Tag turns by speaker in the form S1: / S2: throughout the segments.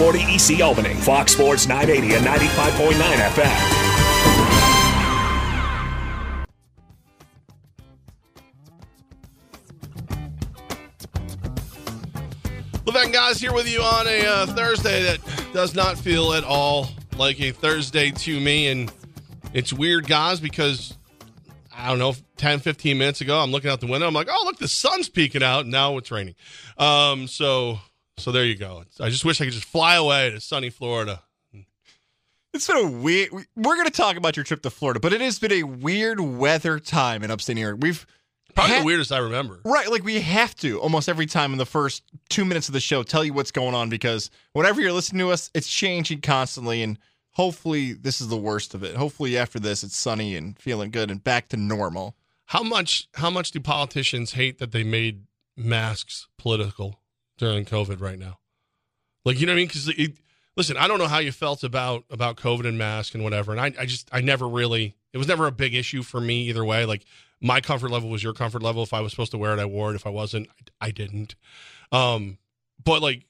S1: 1240 EC Albany, Fox Sports 980 and 95.9 FM.
S2: Levin guys here with you on a uh, Thursday that does not feel at all like a Thursday to me. And it's weird, guys, because I don't know, 10, 15 minutes ago, I'm looking out the window. I'm like, oh, look, the sun's peeking out. Now it's raining. Um, so, so there you go. I just wish I could just fly away to sunny Florida.
S3: It's been a weird. We're going to talk about your trip to Florida, but it has been a weird weather time in upstate New York. We've
S2: Probably
S3: had-
S2: the weirdest I remember.
S3: Right, like we have to almost every time in the first two minutes of the show tell you what's going on because whenever you're listening to us, it's changing constantly, and hopefully this is the worst of it. Hopefully after this, it's sunny and feeling good and back to normal.
S2: How much? How much do politicians hate that they made masks political during COVID right now? Like, you know what I mean? Because listen, I don't know how you felt about about COVID and mask and whatever, and I, I just, I never really, it was never a big issue for me either way. Like, my comfort level was your comfort level. If I was supposed to wear it, I wore it. If I wasn't, I, I didn't. Um, but like,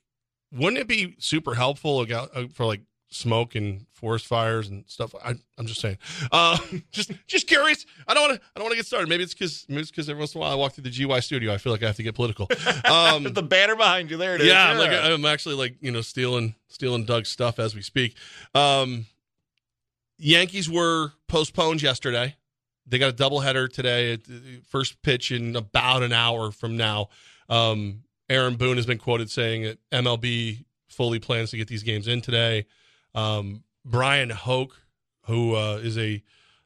S2: wouldn't it be super helpful uh, for like smoke and forest fires and stuff? I, I'm just saying. Uh, just just curious. I don't want to. I don't want to get started. Maybe it's because maybe it's because every once in a while I walk through the GY studio. I feel like I have to get political. Um,
S3: the banner behind you, there it is.
S2: yeah, I'm like I'm actually like you know stealing stealing Doug's stuff as we speak. Um, Yankees were postponed yesterday. They got a doubleheader today. at the First pitch in about an hour from now. Um, Aaron Boone has been quoted saying that MLB fully plans to get these games in today. Um, Bryan Hoch, who uh, is a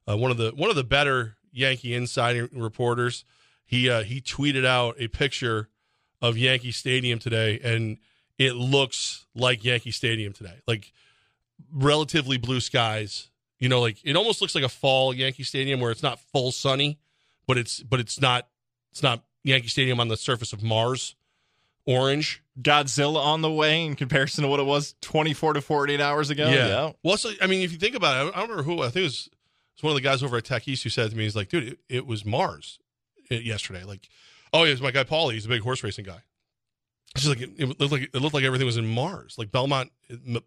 S2: uh, one of the one of the better Yankee insider reporters, he uh, he tweeted out a picture of Yankee Stadium today, and it looks like Yankee Stadium today, like relatively blue skies. You know, like it almost looks like a fall Yankee Stadium where it's not full sunny, but it's but it's not it's not Yankee Stadium on the surface of Mars, orange.
S3: Godzilla on the way in comparison to what it was 24 to 48 hours ago. Yeah.
S2: Well, so I mean, if you think about it, I don't remember who. I think it was, it was one of the guys over at Tech East who said to me, "He's like, dude, it, it was Mars uh, yesterday. Like, oh, yeah, it was my guy Paulie. He's a big horse racing guy. It's just like it, it looked like it looked like everything was in Mars. Like Belmont, M-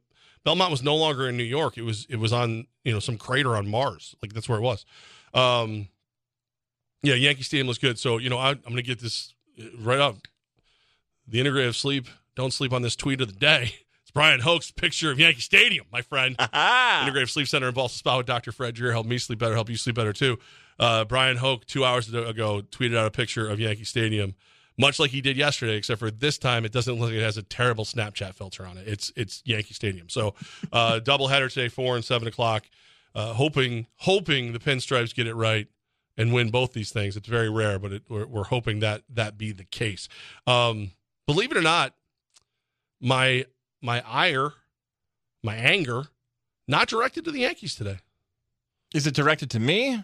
S2: Belmont was no longer in New York. It was it was on you know some crater on Mars. Like that's where it was. Um, yeah, Yankee Stadium was good. So you know I, I'm going to get this uh, right up. The integrative sleep. Don't sleep on this tweet of the day. It's Bryan Hoch's picture of Yankee Stadium, my friend. Integrative Sleep Center in Ballston Spa with Dr. Fred Dreer. Help me sleep better, help you sleep better too. Uh, Bryan Hoch, two hours ago, tweeted out a picture of Yankee Stadium, much like he did yesterday, except for this time it doesn't look like it has a terrible Snapchat filter on it. It's it's Yankee Stadium. So uh, doubleheader today, four and seven o'clock. Uh, hoping hoping the Pinstripes get it right and win both these things. It's very rare, but it, we're, we're hoping that that be the case. Um, believe it or not, my my ire, my anger, not directed to the Yankees today.
S3: Is it directed to me?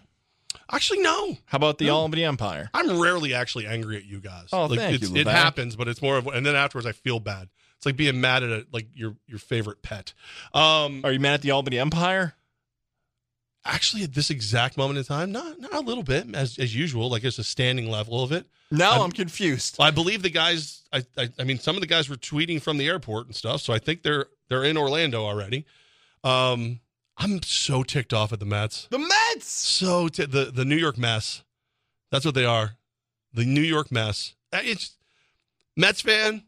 S2: Actually, no.
S3: How about the
S2: No.
S3: Albany Empire?
S2: I'm rarely actually angry at you guys.
S3: Oh,
S2: like,
S3: thank
S2: it's,
S3: you,
S2: It happens, but it's more of, and then afterwards I feel bad. It's like being mad at a, like your your favorite pet. Um,
S3: Are you mad at the Albany Empire?
S2: Actually, at this exact moment in time, not not a little bit as as usual. Like it's a standing level of it.
S3: Now
S2: I'm-
S3: I'm, confused.
S2: I believe the guys. I, I I mean, some of the guys were tweeting from the airport and stuff. So I think they're they're in Orlando already. Um, I'm so ticked off at the Mets.
S3: The Mets.
S2: So t- the the New York mess. That's what they are. The New York mess. Uh, It's Mets fan.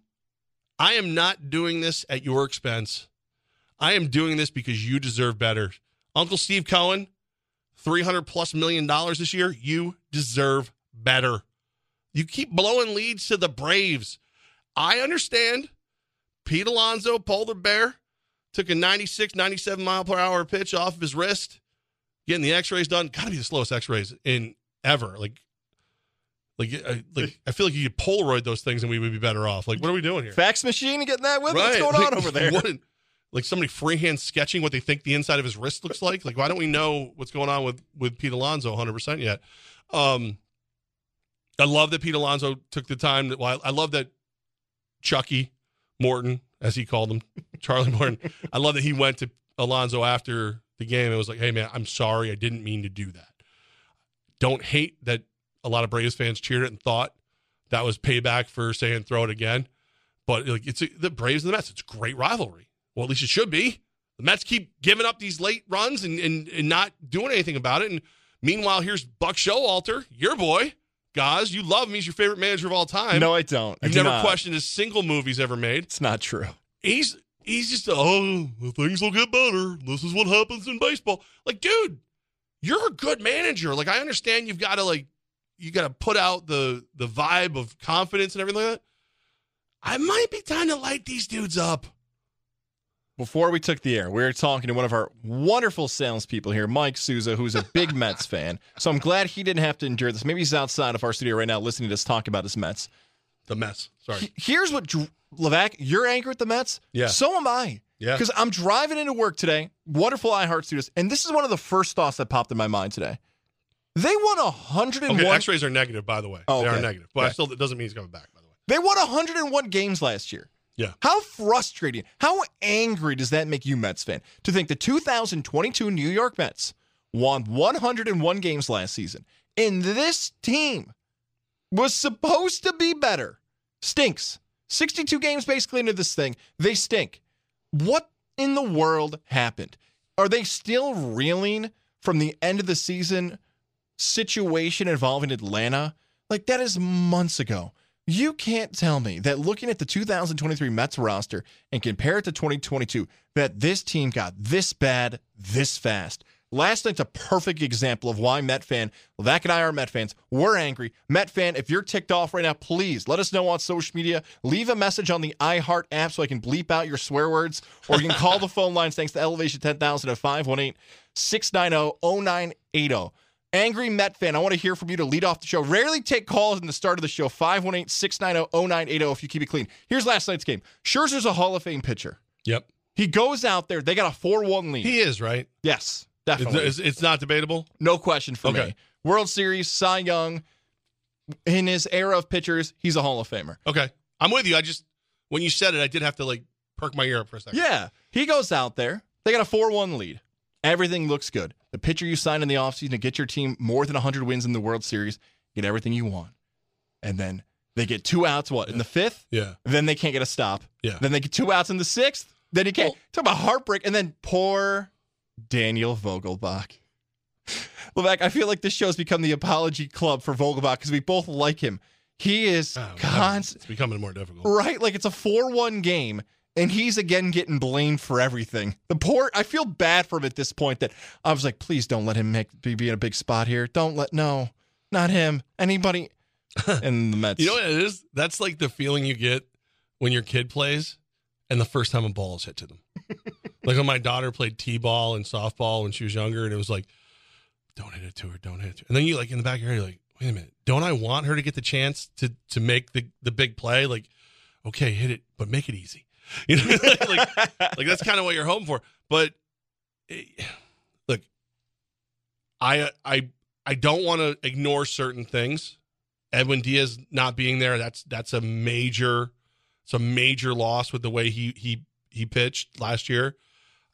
S2: I am not doing this at your expense. I am doing this because you deserve better. Uncle Steve Cohen, 300 plus million dollars this year, you deserve better. You keep blowing leads to the Braves. I understand Pete Alonso, Polar Bear, took a 96, 97 mile per hour pitch off of his wrist getting the x-rays done got to be the slowest x-rays in ever like like I, like I feel like you could polaroid those things and we would be better off like what are we doing here
S3: Fax machine getting that with? What's going on
S2: Like,
S3: over there?
S2: what in- like somebody freehand sketching what they think the inside of his wrist looks like like why don't we know what's going on with with Pete Alonso 100% yet um I love that Pete Alonso took the time that well, I love that Chucky Morton as he called him Charlie Morton I love that he went to Alonso after the game and was like, "Hey man, I'm sorry, I didn't mean to do that." Don't hate that a lot of Braves fans cheered it and thought that was payback for saying throw it again. But like it's the Braves and the Mets, it's a great rivalry. Well, at least it should be. The Mets keep giving up these late runs and, and, and not doing anything about it. And meanwhile, here's Buck Showalter, your boy. Guys, you love him. He's your favorite manager of all time.
S3: No, I don't. I
S2: You've
S3: do
S2: never
S3: not.
S2: questioned a single movie he's ever made.
S3: It's not true.
S2: He's he's just oh things will get better. This is what happens in baseball. Like, dude, you're a good manager. Like, I understand you've got to like you got to put out the the vibe of confidence and everything like that. I might be time to light these dudes up.
S3: Before we took the air, we were talking to one of our wonderful salespeople here, Mike Souza, who's a big Mets fan. So I'm glad he didn't have to endure this. Maybe he's outside of our studio right now listening to us talk about his Mets.
S2: The Mets. Sorry.
S3: He- Here's what, Levac, you're angry at the Mets?
S2: Yeah.
S3: So am I.
S2: Yeah.
S3: Because I'm driving into work today, wonderful iHeart Studios, and this is one of the first thoughts that popped in my mind today. They won 101.
S2: Okay, X-rays are negative, by the way.
S3: Oh,
S2: They are negative, but I
S3: Okay.
S2: still it doesn't mean he's coming back. By the way.
S3: They won 101 games last year.
S2: Yeah.
S3: How frustrating, how angry does that make you, Mets fan, to think the 2022 New York Mets won 101 games last season, and this team was supposed to be better? Stinks. 62 games basically into this thing. They stink. What in the world happened? Are they still reeling from the end of the season situation involving Atlanta? Like that is months ago. You can't tell me that looking at the 2023 Mets roster and compare it to 2022 that this team got this bad this fast. Last night's a perfect example of why Met fan, Levac and I are Met fans. We're angry. Met fan, if you're ticked off right now, please let us know on social media. Leave a message on the iHeart app so I can bleep out your swear words, or you can call the phone lines thanks to Elevation 10,000 at 518 690 0980. Angry Met fan, I want to hear from you to lead off the show. Rarely take calls in the start of the show. 518 690 0980 if you keep it clean. Here's last night's game Scherzer's a Hall of Fame pitcher.
S2: Yep.
S3: He goes out there, they got a 4 1 lead.
S2: He is right.
S3: yes, definitely.
S2: it's, it's not debatable.
S3: no question for
S2: Okay.
S3: me. World Series, Cy Young, in his era of pitchers, he's a Hall of Famer.
S2: Okay, I'm with you. I just when you said it, I did have to like perk my ear up for a second.
S3: Yeah. He goes out there. They got a 4 1 lead. Everything looks good. The pitcher you signed in the offseason to get your team more than 100 wins in the World Series, get everything you want. And then they get two outs, what, in the fifth?
S2: Yeah.
S3: Then they can't get a stop.
S2: Yeah.
S3: Then they get two outs in the sixth. Then you can't.
S2: Well-
S3: Talk about heartbreak. And then poor Daniel Vogelbach. Levac, I feel like this show has become the apology club for Vogelbach because we both like him. He is
S2: Oh,
S3: constant.
S2: It's becoming more difficult.
S3: Right? Like it's a 4 1 game, and he's again getting blamed for everything. The poor, I feel bad for him at this point that I was like, please don't let him make be, be in a big spot here. Don't let, no, not him. Anybody. in the Mets.
S2: You know what it is? That's like the feeling you get when your kid plays and the first time a ball is hit to them. like when my daughter played t-ball and softball when she was younger, and it was like, "Don't hit it to her, don't hit it." To her. And then you like in the back of your head, you're like, "Wait a minute, don't I want her to get the chance to to make the the big play?" Like, okay, hit it, but make it easy. You know, like, like that's kind of what you're hoping for. But eh, look, I I I don't want to ignore certain things. Edwin Diaz not being there, that's that's a major it's a major loss with the way he he he pitched last year.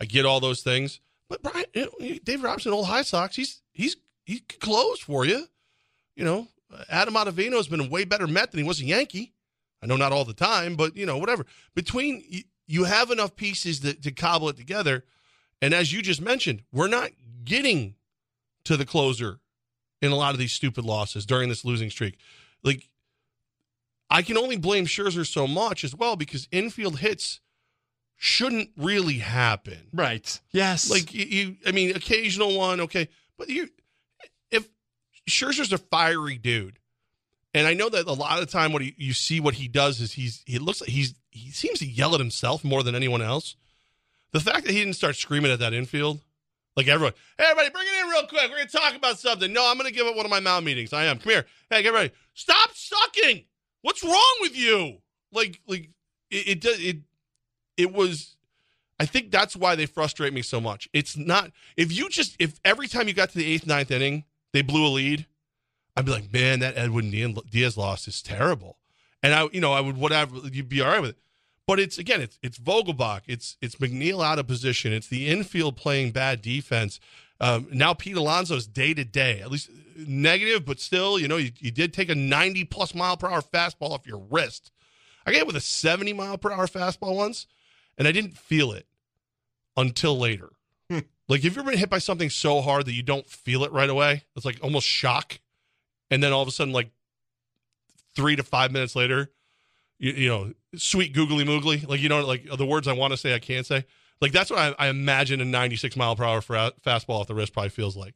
S2: I get all those things. But Brian Dave Robertson, old High Sox, he's he's he close for you. You know, Adam Ottavino has been a way better Met than he was a Yankee. I know not all the time, but you know, whatever. Between you, you have enough pieces that, to cobble it together. And as you just mentioned, we're not getting to the closer in a lot of these stupid losses during this losing streak. Like, I can only blame Scherzer so much as well because infield hits shouldn't really happen.
S3: right. Yes.
S2: Like you, you, I mean, occasional one, okay, but you, if Scherzer's a fiery dude, and I know that a lot of the time, what he, you see, what he does is he's he looks like he's he seems to yell at himself more than anyone else. The fact that he didn't start screaming at that infield, like everyone, hey, everybody, bring it in real quick. We're gonna talk about something. No, I'm gonna give it one of my mound meetings. I am. Come here. Hey, get ready. Stop sucking. What's wrong with you? Like, like it, it does it. It was. I think that's why they frustrate me so much. It's not if you just if every time you got to the eighth, ninth inning, they blew a lead, I'd be like, man, that Edwin Diaz loss is terrible. And I, you know, I would whatever you'd be all right with it. But it's again, it's it's Vogelbach, it's it's McNeil out of position, it's the infield playing bad defense. Um, now Pete Alonso's day to day, at least negative, but still, you know, you, you did take a 90 plus mile per hour fastball off your wrist. I got with a 70 mile per hour fastball once, and I didn't feel it. until later. like, have you ever been hit by something so hard that you don't feel it right away? It's like almost shock. And then all of a sudden, like three to five minutes later, you, you know, sweet googly moogly. Like, you know, like the words I want to say, I can't say. Like, that's what I, I imagine a 96 mile per hour fastball off the wrist probably feels like.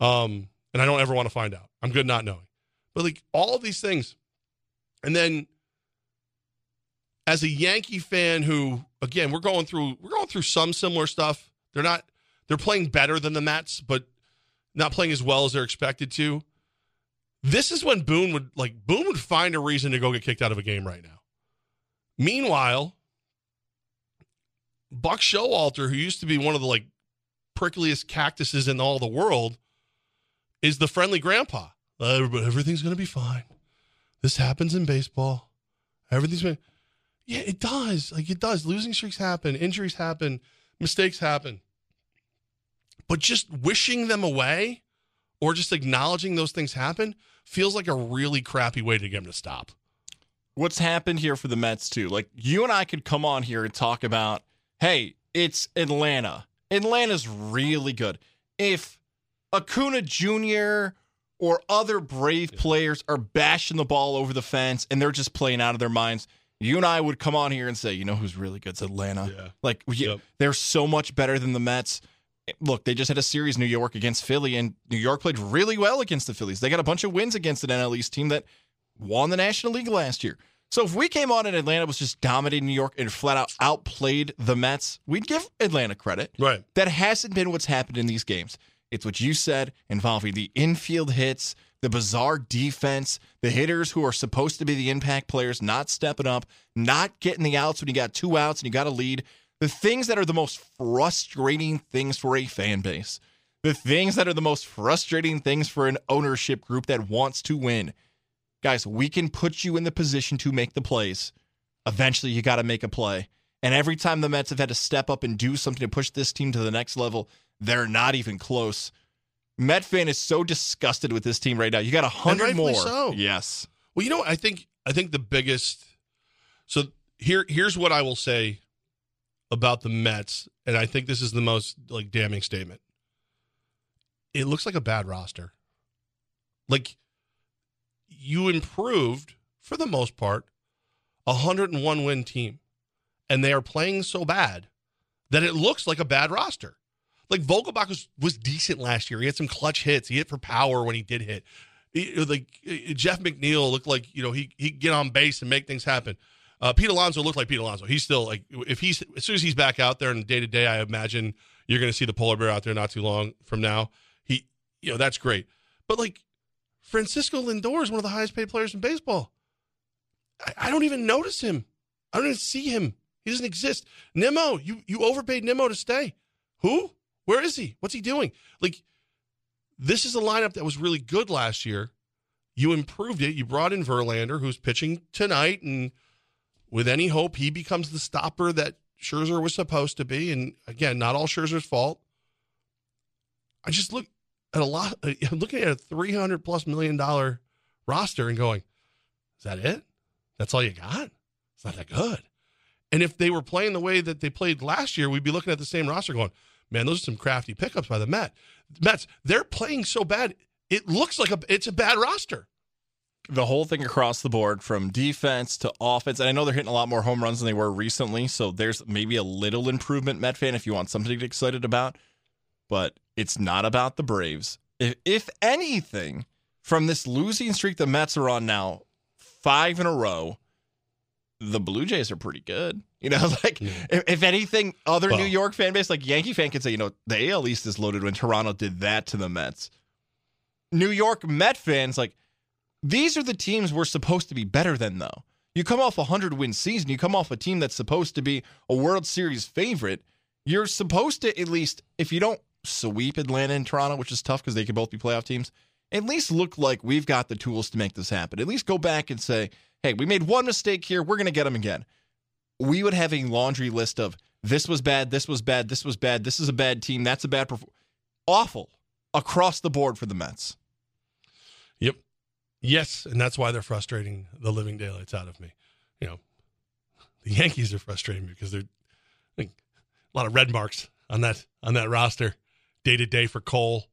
S2: Um, and I don't ever want to find out. I'm good not knowing. But like all these things. And then as a Yankee fan who again, we're going through we're going through some similar stuff. They're not they're playing better than the Mets, but not playing as well as they're expected to. This is when Boone would like Boone would find a reason to go get kicked out of a game right now. Meanwhile, Buck Showalter, who used to be one of the like prickliest cactuses in all the world, is the friendly grandpa. Everything's going to be fine. This happens in baseball. Everything's been, yeah, it does. Like it does. Losing streaks happen, injuries happen, mistakes happen. But just wishing them away or just acknowledging those things happen feels like a really crappy way to get them to stop.
S3: What's happened here for the Mets, too? Like, you and I could come on here and talk about, hey, it's Atlanta. Atlanta's really good. If Acuna Jr. or other Brave players are bashing the ball over the fence and they're just playing out of their minds, you and I would come on here and say, you know who's really good? It's Atlanta.
S2: Yeah.
S3: Like, we,
S2: Yep.
S3: they're so much better than the Mets. Look, they just had a series New York against Philly, and New York played really well against the Phillies. They got a bunch of wins against an NL East team that won the National League last year. So if we came on and Atlanta was just dominating New York and flat out outplayed the Mets, we'd give Atlanta credit.
S2: Right.
S3: That hasn't been what's happened in these games. It's what you said involving the infield hits, the bizarre defense, the hitters who are supposed to be the impact players not stepping up, not getting the outs when you got two outs and you got a lead. The things that are the most frustrating things for a fan base. The things that are the most frustrating things for an ownership group that wants to win. Guys, we can put you in the position to make the plays. Eventually, you got to make a play. And every time the Mets have had to step up and do something to push this team to the next level, they're not even close. Met fan is so disgusted with this team right now. You got a hundred more.
S2: so.
S3: Yes.
S2: Well, you know. I think I think the biggest. So here, here's what I will say about the Mets, and I think this is the most like damning statement. It looks like a bad roster. Like you improved for the most part, a 101 win team, and they are playing so bad that it looks like a bad roster. Like Vogelbach was, was decent last year. He had some clutch hits. He hit for power when he did hit. He- like Jeff McNeil looked like you know he he get on base and make things happen. Uh, Pete Alonso looked like Pete Alonso. He's still like if he's as soon as he's back out there in day to day, I imagine you're going to see the polar bear out there not too long from now. He you know that's great, but like Francisco Lindor is one of the highest paid players in baseball. I, I don't even notice him. I don't even see him. He doesn't exist. Nimmo, you you overpaid Nimmo to stay. Who? Where is he? What's he doing? Like this is a lineup that was really good last year. You improved it. You brought in Verlander, who's pitching tonight, and with any hope, he becomes the stopper that Scherzer was supposed to be. And again, not all Scherzer's fault. I just look at a lot. Looking at a 300 plus million dollar roster and going, is that it? That's all you got? It's not that good. And if they were playing the way that they played last year, we'd be looking at the same roster going, man, those are some crafty pickups by the Met. Mets. They're playing so bad. It looks like a it's a bad roster.
S3: The whole thing across the board from defense to offense. And I know they're hitting a lot more home runs than they were recently. So there's maybe a little improvement, Met fan, if you want something to get excited about. But it's not about the Braves. If, if anything, from this losing streak the Mets are on now, five in a row, the Blue Jays are pretty good. You know, like
S2: Yeah.
S3: if, if anything, other
S2: Well-
S3: New York fan base, like Yankee fan, could say, you know, the AL East is loaded when Toronto did that to the Mets. New York Met fans, like, these are the teams we're supposed to be better than, though. You come off a 100 win season, you come off a team that's supposed to be a World Series favorite. You're supposed to, at least, if you don't sweep Atlanta and Toronto, which is tough because they could both be playoff teams, at least look like we've got the tools to make this happen. At least go back and say, hey, we made one mistake here. We're going to get them again. We would have a laundry list of this was bad, this was bad, this was bad, this is a bad team, that's a bad performance. Awful across the board for the Mets.
S2: Yes, and that's why they're frustrating the living daylights out of me. You know, the Yankees are frustrating me because they're like a lot of red marks on that on that roster. Day to day for Cole,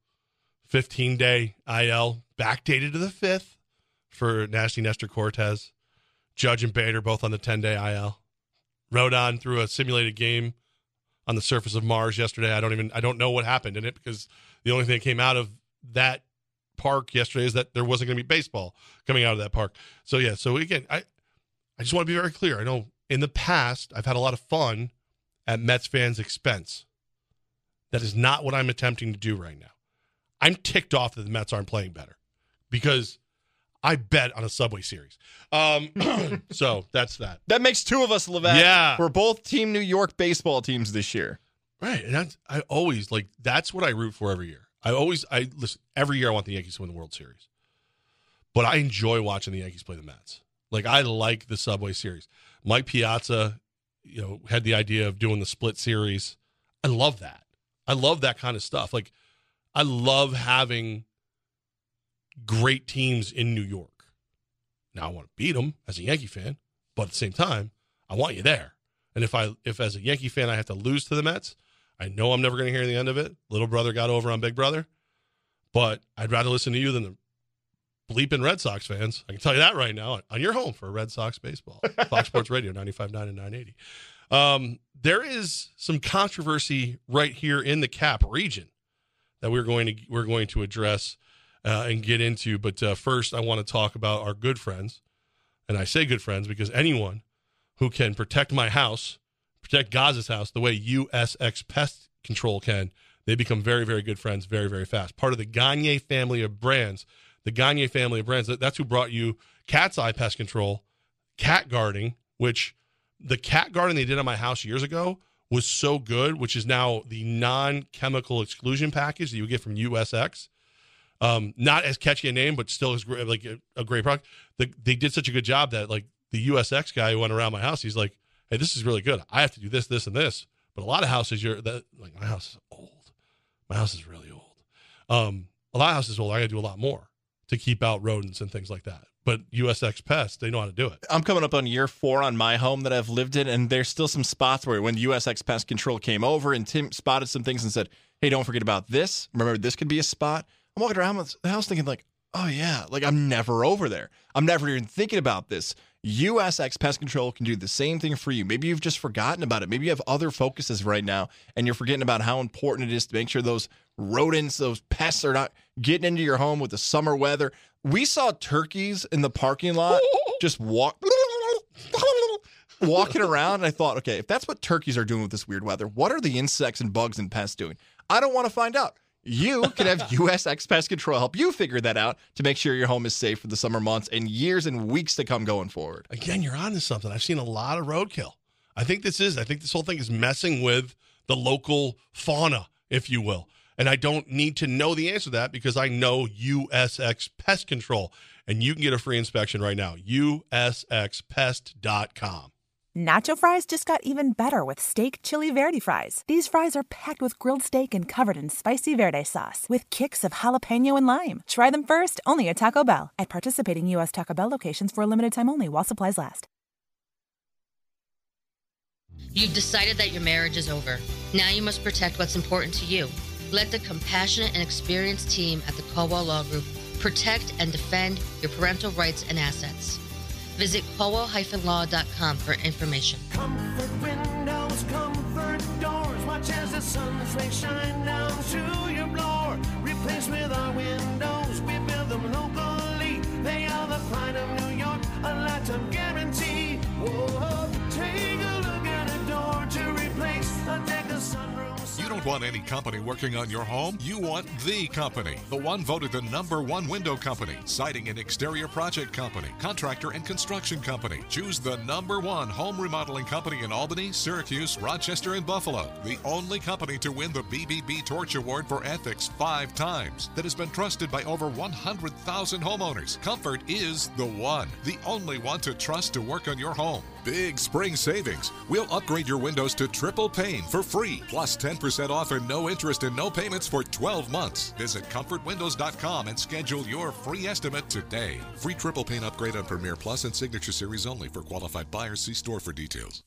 S2: 15 day IL, backdated to the fifth for Nasty Nestor Cortes. Judge and Bader both on the 10 day IL. Rodon threw a simulated game on the surface of Mars yesterday. I don't even I don't know what happened in it because the only thing that came out of that park yesterday is that there wasn't going to be baseball coming out of that park. So yeah, so again, I I just want to be very clear. I know in the past I've had a lot of fun at Mets fans' expense. That is not what I'm attempting to do right now. I'm ticked off that the Mets aren't playing better because I bet on a Subway series. Um, so that's that.
S3: That makes two of us, Levac.
S2: Yeah.
S3: We're both Team New York baseball teams this year.
S2: Right. And that's I always like that's what I root for every year. I always I listen every year I want the Yankees to win the World Series. But I enjoy watching the Yankees play the Mets. Like I like the Subway series. Mike Piazza, you know, had the idea of doing the split series. I love that. I love that kind of stuff. Like I love having great teams in New York. Now I want to beat them as a Yankee fan, but at the same time, I want you there. And if I if as a Yankee fan I have to lose to the Mets, I know I'm never going to hear the end of it. Little brother got over on Big Brother, but I'd rather listen to you than the bleeping Red Sox fans. I can tell you that right now on your home for Red Sox baseball. Fox Sports Radio 95.9 and 980. Um, there is some controversy right here in the Cap region that we're going to we're going to address uh, and get into. But uh, first, I want to talk about our good friends, and I say good friends because anyone who can protect my house, protect Goz's house the way USX Pest Control can, they become very very good friends very very fast. Part of the Gagne family of brands. The Gagne family of brands. That's who brought you Cat's Eye Pest Control, Cat Guarding, which the cat garden they did on my house years ago was so good, which is now the non-chemical exclusion package that you get from USX. Um, not as catchy a name, but still is like a, a great product. The, they did such a good job that like the USX guy who went around my house, he's like, "Hey, this is really good. I have to do this, this, and this." But a lot of houses, you're that like my house is old. My house is really old. Um, a lot of houses old. I got to do a lot more to keep out rodents and things like that but USX Pest, they know how to do it.
S3: I'm coming up on year four on my home that I've lived in, and there's still some spots where when USX Pest Control came over and Tim spotted some things and said, "Hey, don't forget about this. Remember, this could be a spot." I'm walking around the house thinking like, "Oh yeah, like I'm never over there. I'm never even thinking about this." USX Pest Control can do the same thing for you. Maybe you've just forgotten about it. Maybe you have other focuses right now, and you're forgetting about how important it is to make sure those rodents, those pests are not getting into your home with the summer weather. We saw turkeys in the parking lot just walk walking around and I thought, okay, if that's what turkeys are doing with this weird weather, what are the insects and bugs and pests doing? I don't want to find out. You can have USX Pest Control help you figure that out to make sure your home is safe for the summer months and years and weeks to come going forward.
S2: Again, you're on to something. I've seen a lot of roadkill. I think this is, I think this whole thing is messing with the local fauna, if you will. And I don't need to know the answer to that because I know USX Pest Control. And you can get a free inspection right now. USXPest.com.
S4: Nacho fries just got even better with steak chili verde fries. These fries are packed with grilled steak and covered in spicy verde sauce with kicks of jalapeno and lime. Try them first only at Taco Bell. At participating U.S. Taco Bell locations for a limited time only while supplies last.
S5: You've decided that your marriage is over. Now you must protect what's important to you. Let the compassionate and experienced team at the Caldwell Law Group protect and defend your parental rights and assets. Visit caldwell-law.com for information.
S6: Comfort windows, comfort doors. Watch as the sun's rays shine down through your floor. Replace with our windows. We build them locally. They are the pride of New York. A lifetime guarantee. Whoa, take a look at a door to replace a deck of sunroof.
S7: You don't want any company working on your home. You want the company. The one voted the number one window company, siding and exterior project company, contractor and construction company. Choose the number one home remodeling company in Albany, Syracuse, Rochester, and Buffalo. The only company to win the BBB Torch Award for Ethics five times that has been trusted by over 100,000 homeowners. Comfort is the one, the only one to trust to work on your home. Big spring savings. We'll upgrade your windows to triple pane for free, plus 10% off and no interest and no payments for 12 months. Visit comfortwindows.com and schedule your free estimate today. Free triple pane upgrade on Premier Plus and Signature Series only for qualified buyers. See store for details.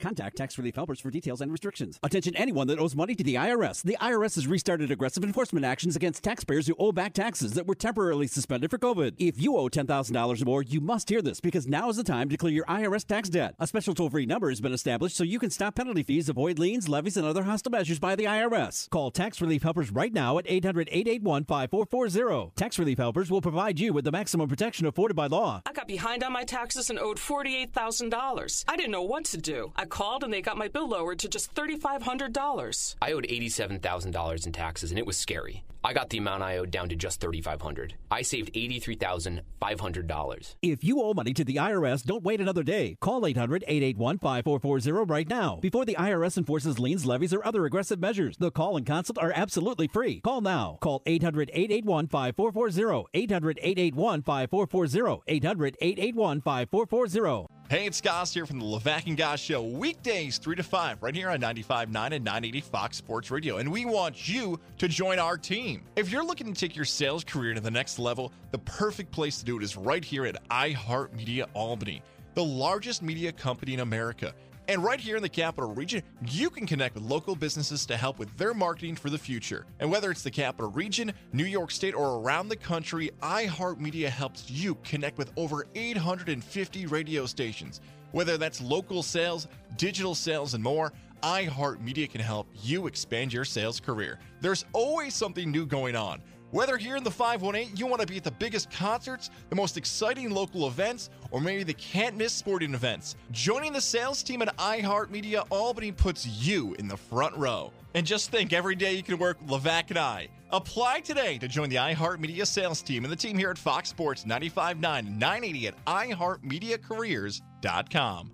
S8: Contact Tax Relief Helpers for details and restrictions. Attention anyone that owes money to the IRS. The IRS has restarted aggressive enforcement actions against taxpayers who owe back taxes that were temporarily suspended for COVID. If you owe $10,000 or more, you must hear this because now is the time to clear your IRS tax debt. A special toll-free number has been established so you can stop penalty fees, avoid liens, levies, and other hostile measures by the IRS. Call Tax Relief Helpers right now at 800-881-5440. Tax Relief Helpers will provide you with the maximum protection afforded by law.
S9: I got behind on my taxes and owed $48,000. I didn't know what to do. I called and they got my bill lowered to just $3,500.
S10: I owed $87,000 in taxes and it was scary. I got the amount I owed down to just 3,500. I saved $83,500.
S8: If you owe money to the IRS, don't wait another day. Call 800 881 5440 right now before the IRS enforces liens, levies, or other aggressive measures. The call and consult are absolutely free. Call now. Call 800 881 5440. 800 881 5440. 800 881 5440.
S3: Hey, it's Goz here from the Levac and Goss Show, weekdays 3 to 5, right here on 95.9 and 980 Fox Sports Radio. And we want you to join our team. If you're looking to take your sales career to the next level, the perfect place to do it is right here at iHeartMedia Albany, the largest media company in America. And right here in the capital region, you can connect with local businesses to help with their marketing for the future. And whether it's the capital region, New York State, or around the country, iHeartMedia helps you connect with over 850 radio stations. Whether that's local sales, digital sales, and more, iHeartMedia can help you expand your sales career. There's always something new going on. Whether here in the 518 you want to be at the biggest concerts, the most exciting local events, or maybe the can't miss sporting events, joining the sales team at iHeartMedia Albany puts you in the front row. And just think every day you can work Levac and I. Apply today to join the iHeartMedia sales team and the team here at Fox Sports 95.9 980 at iHeartMediaCareers.com.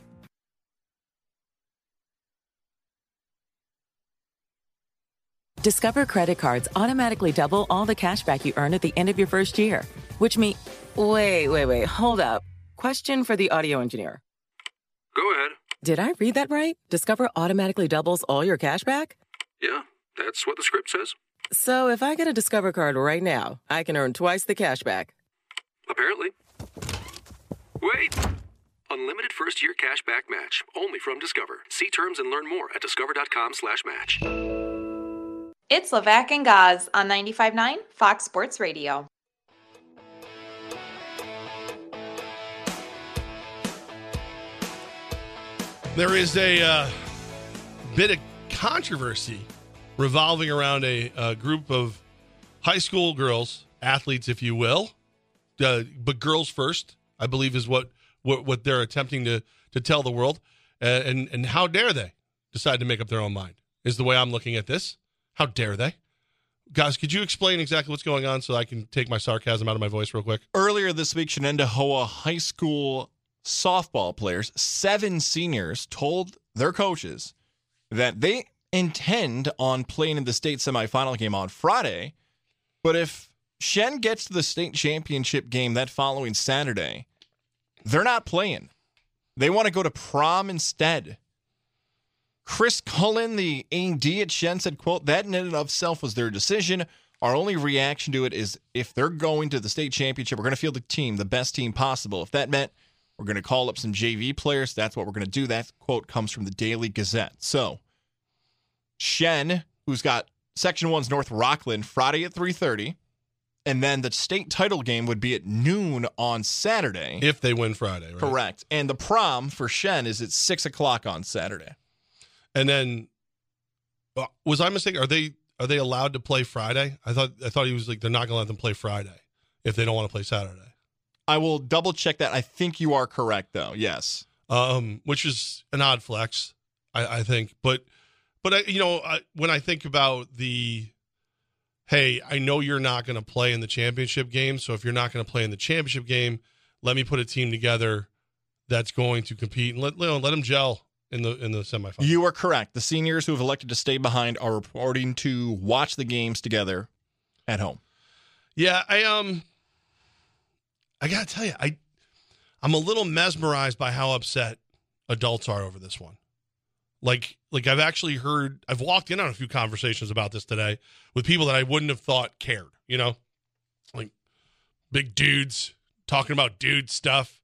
S11: Discover credit cards automatically double all the cash back you earn at the end of your first year, which means. Wait, wait, wait, hold up. Question for the audio engineer.
S12: Go ahead.
S11: Did I read that right? Discover automatically doubles all your cash back?
S12: Yeah, that's what the script says.
S11: So if I get a Discover card right now, I can earn twice the cash back.
S12: Apparently. Wait! Unlimited first year cash back match. Only from Discover. See terms and learn more at discover.com slash match.
S13: It's Levac and Goz on 95.9 Fox Sports Radio.
S2: There is a uh, bit of controversy revolving around a, a group of high school girls, athletes, if you will, uh, but girls first, I believe, is what what, what they're attempting to to tell the world. Uh, and and how dare they decide to make up their own mind? Is the way I'm looking at this. How dare they? Guys, could you explain exactly what's going on so I can take my sarcasm out of my voice real quick?
S3: Earlier this week, Shenendehowa high school softball players, seven seniors, told their coaches that they intend on playing in the state semifinal game on Friday. But if Shen gets to the state championship game that following Saturday, they're not playing. They want to go to prom instead. Chris Cullen, the AD at Shen, said, quote, that in and of itself was their decision. Our only reaction to it is if they're going to the state championship, we're going to field the team, the best team possible. If that meant we're going to call up some JV players, that's what we're going to do. That quote comes from the Daily Gazette. So Shen, who's got Section 1's North Rockland Friday at 3.30, and then the state title game would be at noon on Saturday.
S2: If they win Friday, right?
S3: Correct. And the prom for Shen is at 6 o'clock on Saturday.
S2: And then, uh, was I mistaken? Are they are they allowed to play Friday? I thought I thought he was like they're not going to let them play Friday if they don't want to play Saturday.
S3: I will double check that. I think you are correct, though. Yes.
S2: Um, which is an odd flex, I, I think. But but I, you know, I, when I think about the, hey, I know you're not going to play in the championship game, so if you're not going to play in the championship game, let me put a team together that's going to compete and let you know, let them gel in the in the semifinals.
S3: You are correct. The seniors who have elected to stay behind are reporting to watch the games together at home.
S2: Yeah, I um I got to tell you, I I'm a little mesmerized by how upset adults are over this one. Like like I've actually heard I've walked in on a few conversations about this today with people that I wouldn't have thought cared, you know? Like big dudes talking about dude stuff.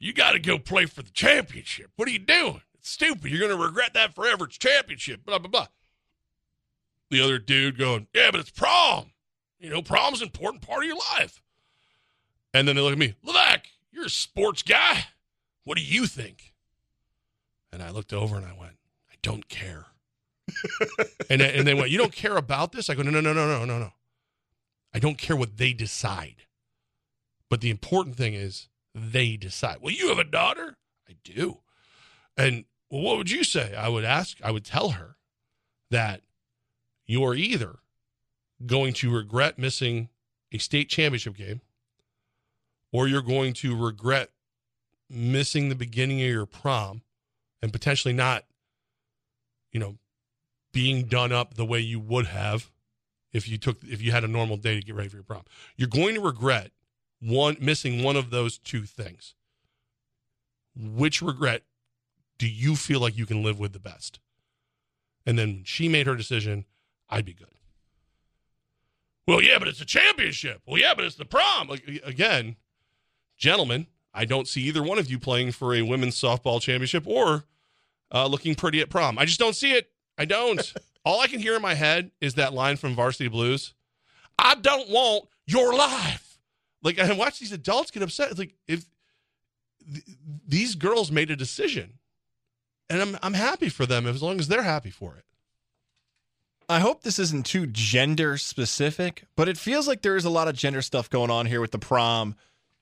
S2: You got to go play for the championship. What are you doing? It's stupid. You're going to regret that forever. It's championship. Blah blah blah. The other dude going, yeah, but it's prom. You know, prom's an important part of your life. And then they look at me, Levac, you're a sports guy. What do you think? And I looked over and I went, I don't care. and, and they went, You don't care about this? I go, No, no, no, no, no, no, no. I don't care what they decide. But the important thing is they decide. Well, you have a daughter? I do. And well, what would you say? I would ask, I would tell her that you're either going to regret missing a state championship game or you're going to regret missing the beginning of your prom and potentially not, you know, being done up the way you would have if you took if you had a normal day to get ready for your prom. You're going to regret one missing one of those two things. Which regret do you feel like you can live with the best? And then when she made her decision, I'd be good. Well, yeah, but it's a championship. Well, yeah, but it's the prom. Like, again, gentlemen, I don't see either one of you playing for a women's softball championship or uh, looking pretty at prom. I just don't see it. I don't. All I can hear in my head is that line from Varsity Blues. I don't want your life. Like I watch these adults get upset. It's like if th- these girls made a decision, and I'm I'm happy for them as long as they're happy for it.
S3: I hope this isn't too gender specific, but it feels like there is a lot of gender stuff going on here with the prom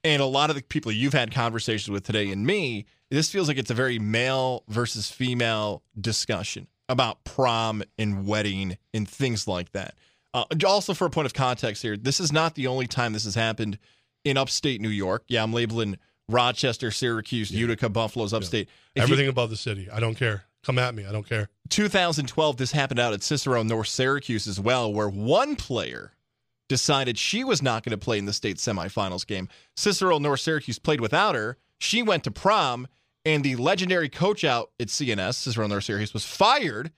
S3: and a lot of the people you've had conversations with today and me. This feels like it's a very male versus female discussion about prom and wedding and things like that. Uh, also, for a point of context here, this is not the only time this has happened in upstate New York. Yeah, I'm labeling Rochester, Syracuse, Utica, Buffalo's upstate. You-
S2: Everything above the city. I don't care. Come at me. I don't care.
S3: 2012, this happened out at Cicero, North Syracuse as well, where one player decided she was not going to play in the state semifinals game. Cicero, North Syracuse played without her. She went to prom, and the legendary coach out at CNS, Cicero, North Syracuse, was fired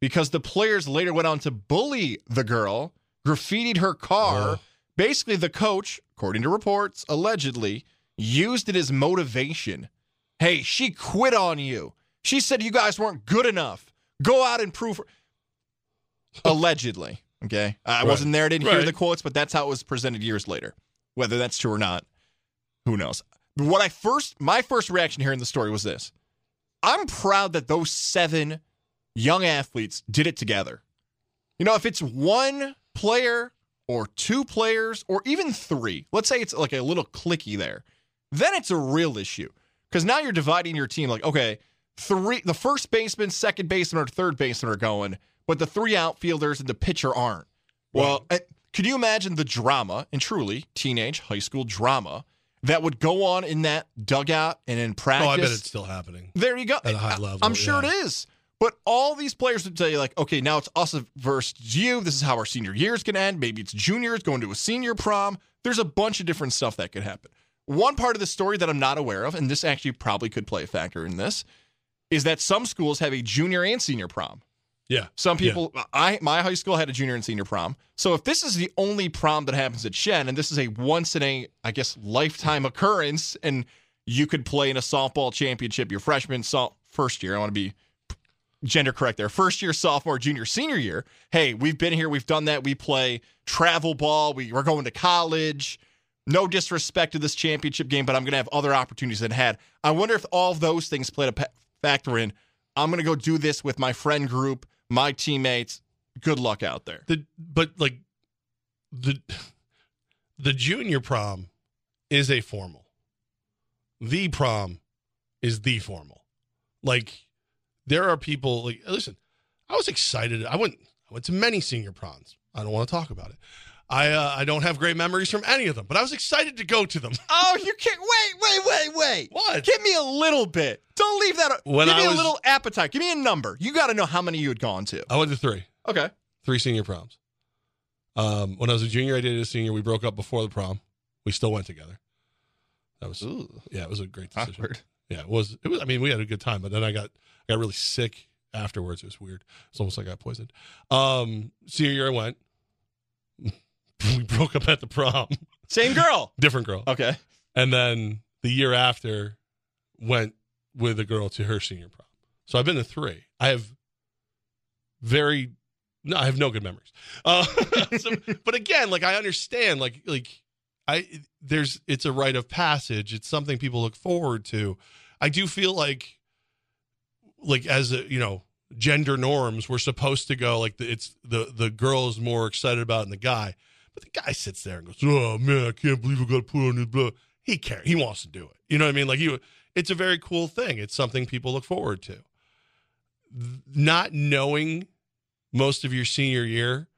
S3: because the players later went on to bully the girl, graffitied her car. Basically, the coach, according to reports, allegedly used it as motivation. Hey, she quit on you. She said you guys weren't good enough. Go out and prove. Her. Allegedly. Okay. I
S2: Right.
S3: wasn't there, I didn't hear the quotes, but that's how it was presented years later. Whether that's true or not, who knows? What I first, my first reaction hearing the story was this I'm proud that those seven young athletes did it together. You know, if it's one player or two players or even three, let's say it's like a little clicky there, then it's a real issue. Because now you're dividing your team like, okay, three the first baseman, second baseman, or third baseman are going, but the three outfielders and the pitcher aren't. Well, eh, could you imagine the drama and truly teenage high school drama that would go on in that dugout and in practice?
S2: Oh, I bet it's still happening.
S3: There you go.
S2: At a high level,
S3: I'm sure
S2: yeah.
S3: it is. But all these players would tell you, like, okay, now it's us versus you. This is how our senior year is going to end. Maybe it's juniors going to a senior prom. There's a bunch of different stuff that could happen. One part of the story that I'm not aware of, and this actually probably could play a factor in this, is that some schools have a junior and senior prom.
S2: Yeah.
S3: Some people, I my high school had a junior and senior prom. So if this is the only prom that happens at Shen, and this is a once in a, I guess, lifetime occurrence, and you could play in a softball championship your freshman, so, first year. I want to be gender correct there. First year, sophomore, junior, senior year. Hey, we've been here, we've done that. We play travel ball. We, we're going to college. No disrespect to this championship game, but I'm going to have other opportunities than had. I wonder if all of those things played a factor in. I'm going to go do this with my friend group, my teammates. Good luck out there.
S2: The but like the the junior prom is a formal. The prom is the formal. Like there are people like listen, I was excited. I went I went to many senior proms. I don't want to talk about it. I uh, I don't have great memories from any of them, but I was excited to go to them.
S3: Oh, you can't wait, wait, wait, wait.
S2: What?
S3: Give me a little bit. Don't leave that.
S2: When
S3: give
S2: I
S3: me a little appetite. Give me a number. You got to know how many you had gone to.
S2: I went to three.
S3: Okay.
S2: Three senior proms. Um, when I was a junior, I dated a senior. We broke up before the prom. We still went together. That was yeah, it was a great decision.
S3: Awkward.
S2: Yeah, it was. It was. I mean, we had a good time, but then I got I got really sick afterwards. It was weird. It's almost like I got poisoned. Um, senior year, I went. we broke up at the prom.
S3: Same girl.
S2: Different girl.
S3: Okay.
S2: And then the year after, went with a girl to her senior prom. So I've been to three. I have very no, I have no good memories. Uh, so, but again, like I understand, like like I there's it's a rite of passage. It's something people look forward to. I do feel like like as a you know gender norms, we're supposed to go like the, it's the the girl is more excited about than the guy. But the guy sits there and goes, "Oh man, I can't believe I got to put on this blah." He cares. He wants to do it. You know what I mean? Like he, it's a very cool thing. It's something people look forward to. Not knowing most of your senior year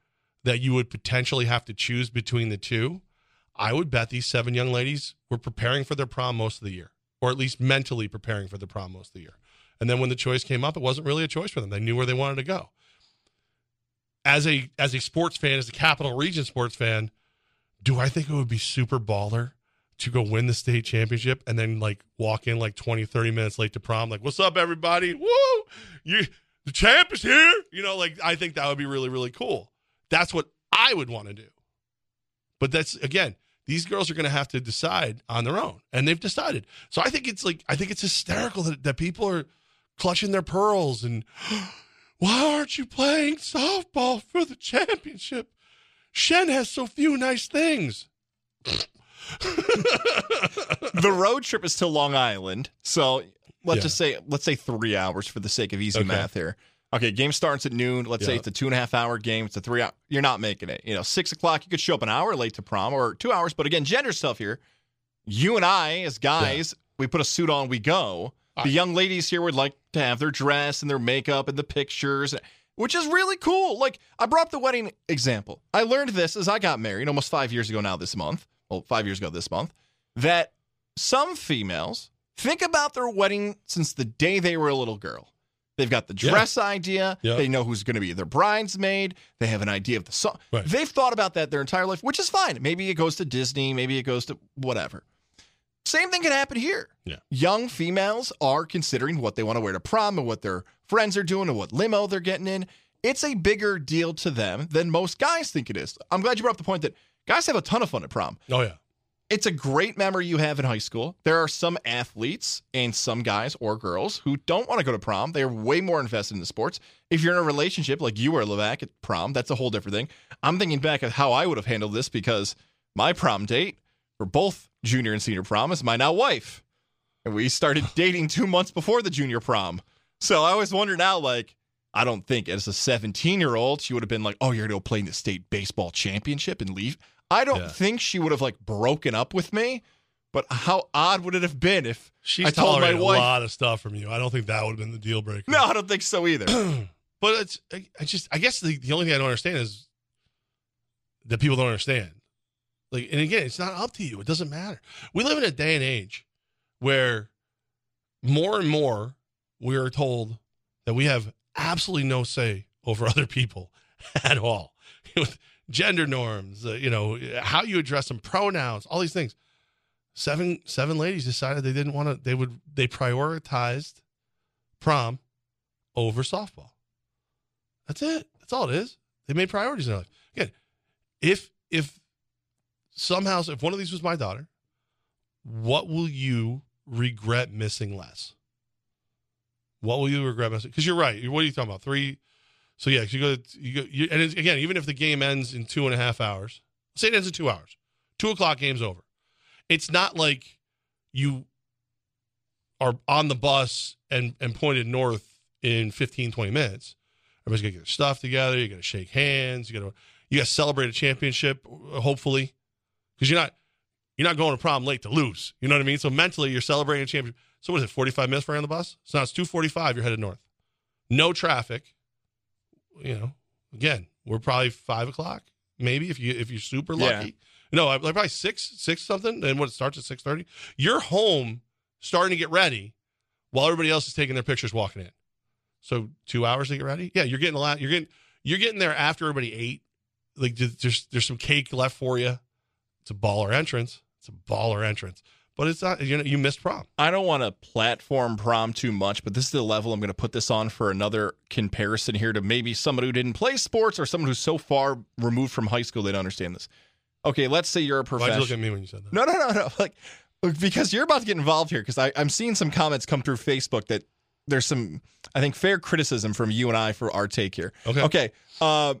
S2: that you would potentially have to choose between the two, I would bet these seven young ladies were preparing for their prom most of the year, or at least mentally preparing for the prom most of the year. And then when the choice came up, it wasn't really a choice for them. They knew where they wanted to go. As a as a sports fan, as a Capital Region sports fan, do I think it would be super baller to go win the state championship and then like walk in like 20, 30 minutes late to prom? Like, what's up, everybody? Woo! You the champ is here. You know, like I think that would be really, really cool. That's what I would want to do. But that's again, these girls are going to have to decide on their own, and they've decided. So I think it's like I think it's hysterical that, that people are clutching their pearls and why aren't you playing softball for the championship? Shen has so few nice things.
S3: the road trip is to Long Island, so let's
S2: Yeah.
S3: just say let's say three hours for the sake of easy
S2: Okay.
S3: math here. Okay, game starts at noon. Let's say it's a two and a half hour game. It's a three hour. You're not making it. You know, six o'clock. You could show up an hour late to prom or two hours. But again, gender stuff here. You and I, as guys, we put a suit on. We go. The young ladies here would like to have their dress and their makeup and the pictures, which is really cool. Like I brought up the wedding example. I learned this as I got married almost five years ago now. This month, well, five years ago this month, that some females think about their wedding since the day they were a little girl. They've got the
S2: Yeah.
S3: dress idea.
S2: Yeah.
S3: They know who's going to be their bridesmaid. They have an idea of the song.
S2: Right.
S3: They've thought about that their entire life, which is fine. Maybe it goes to Disney. Maybe it goes to whatever. Same thing can happen here.
S2: Yeah.
S3: Young females are considering what they want to wear to prom and what their friends are doing and what limo they're getting in. It's a bigger deal to them than most guys think it is. I'm glad you brought up the point that guys have a ton of fun at prom.
S2: Oh yeah.
S3: It's a great memory you have in high school. There are some athletes and some guys or girls who don't want to go to prom. They're way more invested in the sports. If you're in a relationship like you were, Levac, at prom, that's a whole different thing. I'm thinking back at how I would have handled this because my prom date for both junior and senior prom is my now wife. And we started dating two months before the junior prom. So I always wonder now, like, I don't think as a 17 year old, she would have been like, oh, you're going to go play in the state baseball championship and leave. I don't
S2: Yeah.
S3: think she would have like broken up with me, but how odd would it have been if
S2: She's
S3: I told my wife?
S2: a lot of stuff from you. I don't think that would have been the deal breaker.
S3: No, I don't think so either.
S2: but it's I, I just I guess the, the only thing I don't understand is that people don't understand. Like, and again, it's not up to you. It doesn't matter. We live in a day and age where more and more we are told that we have absolutely no say over other people at all. Gender norms, uh, you know, how you address them, pronouns, all these things. Seven seven ladies decided they didn't want to. They would they prioritized prom over softball. That's it. That's all it is. They made priorities in their life. Again, if if somehow if one of these was my daughter, what will you regret missing less? What will you regret missing? Because you're right. What are you talking about? Three. So yeah, you go. You go. You, and again, even if the game ends in two and a half hours, say it ends in two hours, two o'clock game's over. It's not like you are on the bus and and pointed north in 15, 20 minutes. Everybody's gonna get their stuff together. You got to shake hands. You got to you got to celebrate a championship, hopefully, because you're not you're not going to prom late to lose. You know what I mean? So mentally, you're celebrating a championship. So what is it? 45 minutes for on the bus? So now it's 2:45. You're headed north. No traffic. You know, again, we're probably five o'clock, maybe if you if you're super
S3: Yeah.
S2: lucky. No, like probably six six something. And what it starts at six thirty. You're home starting to get ready while everybody else is taking their pictures walking in. So two hours to get ready. Yeah, you're getting a lot. You're getting you're getting there after everybody ate. Like there's there's some cake left for you. It's a baller entrance. It's a baller entrance. But it's not. You know, you missed prom.
S3: I don't want to platform prom too much, but this is the level I'm going to put this on for another comparison here to maybe someone who didn't play sports or someone who's so far removed from high school they don't understand this. Okay, let's say you're a
S2: Why'd
S3: professional.
S2: you look at me when you said that?
S3: No, no, no, no. Like because you're about to get involved here because I'm seeing some comments come through Facebook that there's some I think fair criticism from you and I for our take here.
S2: Okay.
S3: Okay. Uh,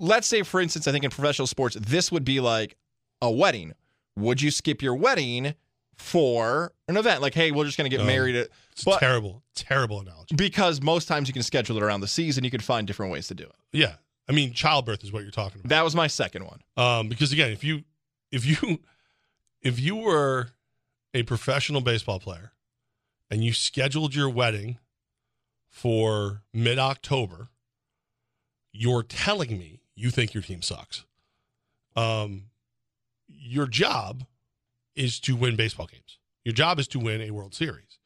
S3: let's say, for instance, I think in professional sports, this would be like a wedding. Would you skip your wedding for an event? Like, hey, we're just going to get
S2: No.
S3: married at.
S2: It's
S3: But
S2: terrible, terrible analogy.
S3: because most times you can schedule it around the season, you can find different ways to do it.
S2: Yeah, I mean, childbirth is what you're talking about.
S3: That was my second one.
S2: Um, because again, if you if you if you were a professional baseball player and you scheduled your wedding for mid October, you're telling me you think your team sucks. Um, your job is to win baseball games. Your job is to win a World Series.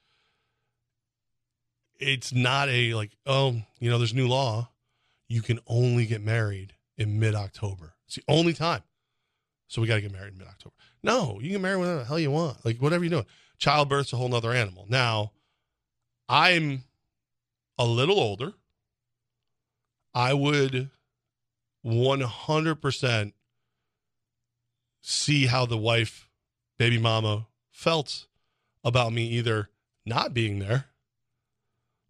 S2: It's not a like, oh, you know, there's new law. You can only get married in mid October. It's the only time. So we got to get married in mid October. No, you can marry whatever the hell you want. Like whatever you're doing. Childbirth's a whole nother animal. Now, I'm a little older. I would 100% see how the wife, baby mama, felt about me either not being there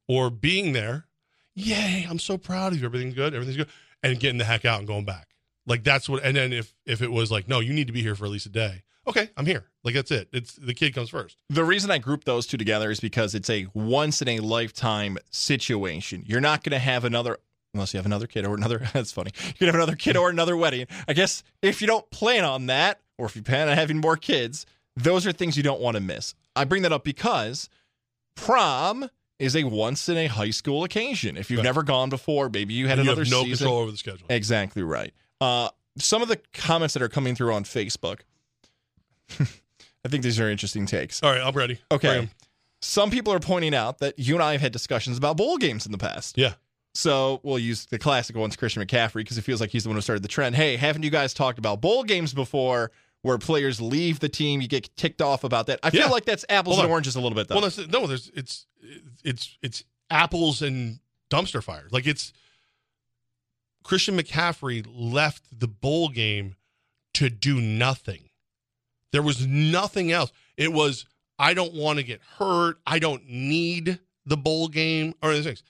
S2: or being there. Yay, I'm so proud of you. Everything's good. Everything's good. And getting the heck out and going back. Like that's what and then if if it was like, no, you need to be here for at least a day. Okay, I'm here. Like that's it. It's the kid comes first.
S3: The reason I group those two together is because it's a once in a lifetime situation. You're not going to have another, unless you have another kid or another. That's funny. Going to have another kid or another wedding. I guess if you don't plan on that, or if you plan on having more kids, those are things you don't want to miss. I bring that up because prom is a once in a high school occasion. If you've
S2: Right.
S3: never gone before, maybe you had
S2: You
S3: another
S2: have no
S3: season.
S2: control over the schedule.
S3: Exactly right. Uh, some of the comments that are coming through on Facebook, I think these are interesting takes.
S2: All right, I'm ready.
S3: Okay. Some people are pointing out that you and I have had discussions about bowl games in the past.
S2: Yeah.
S3: So we'll use the classic ones, Christian McCaffrey, because it feels like he's the one who started the trend. Hey, haven't you guys talked about bowl games before where players leave the team? You get ticked off about that. I feel
S2: Yeah.
S3: like that's apples and oranges a little bit, though.
S2: Well, that's, no, there's it's it's it's apples and dumpster fire. Like it's Christian McCaffrey left the bowl game to do nothing. There was nothing else. It was I don't want to get hurt. I don't need the bowl game or things.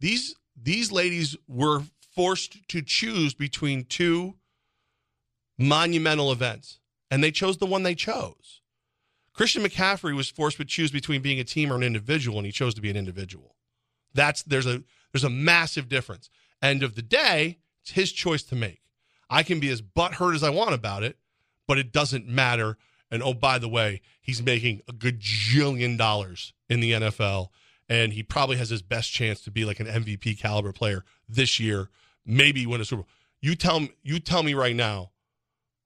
S2: These these ladies were forced to choose between two monumental events, and they chose the one they chose. Christian McCaffrey was forced to choose between being a team or an individual, and he chose to be an individual. That's there's a there's a massive difference. End of the day, it's his choice to make. I can be as butthurt as I want about it, but it doesn't matter. And oh, by the way, he's making a gajillion dollars in the NFL, and he probably has his best chance to be like an MVP caliber player this year, maybe win a Super Bowl. You tell me, you tell me right now,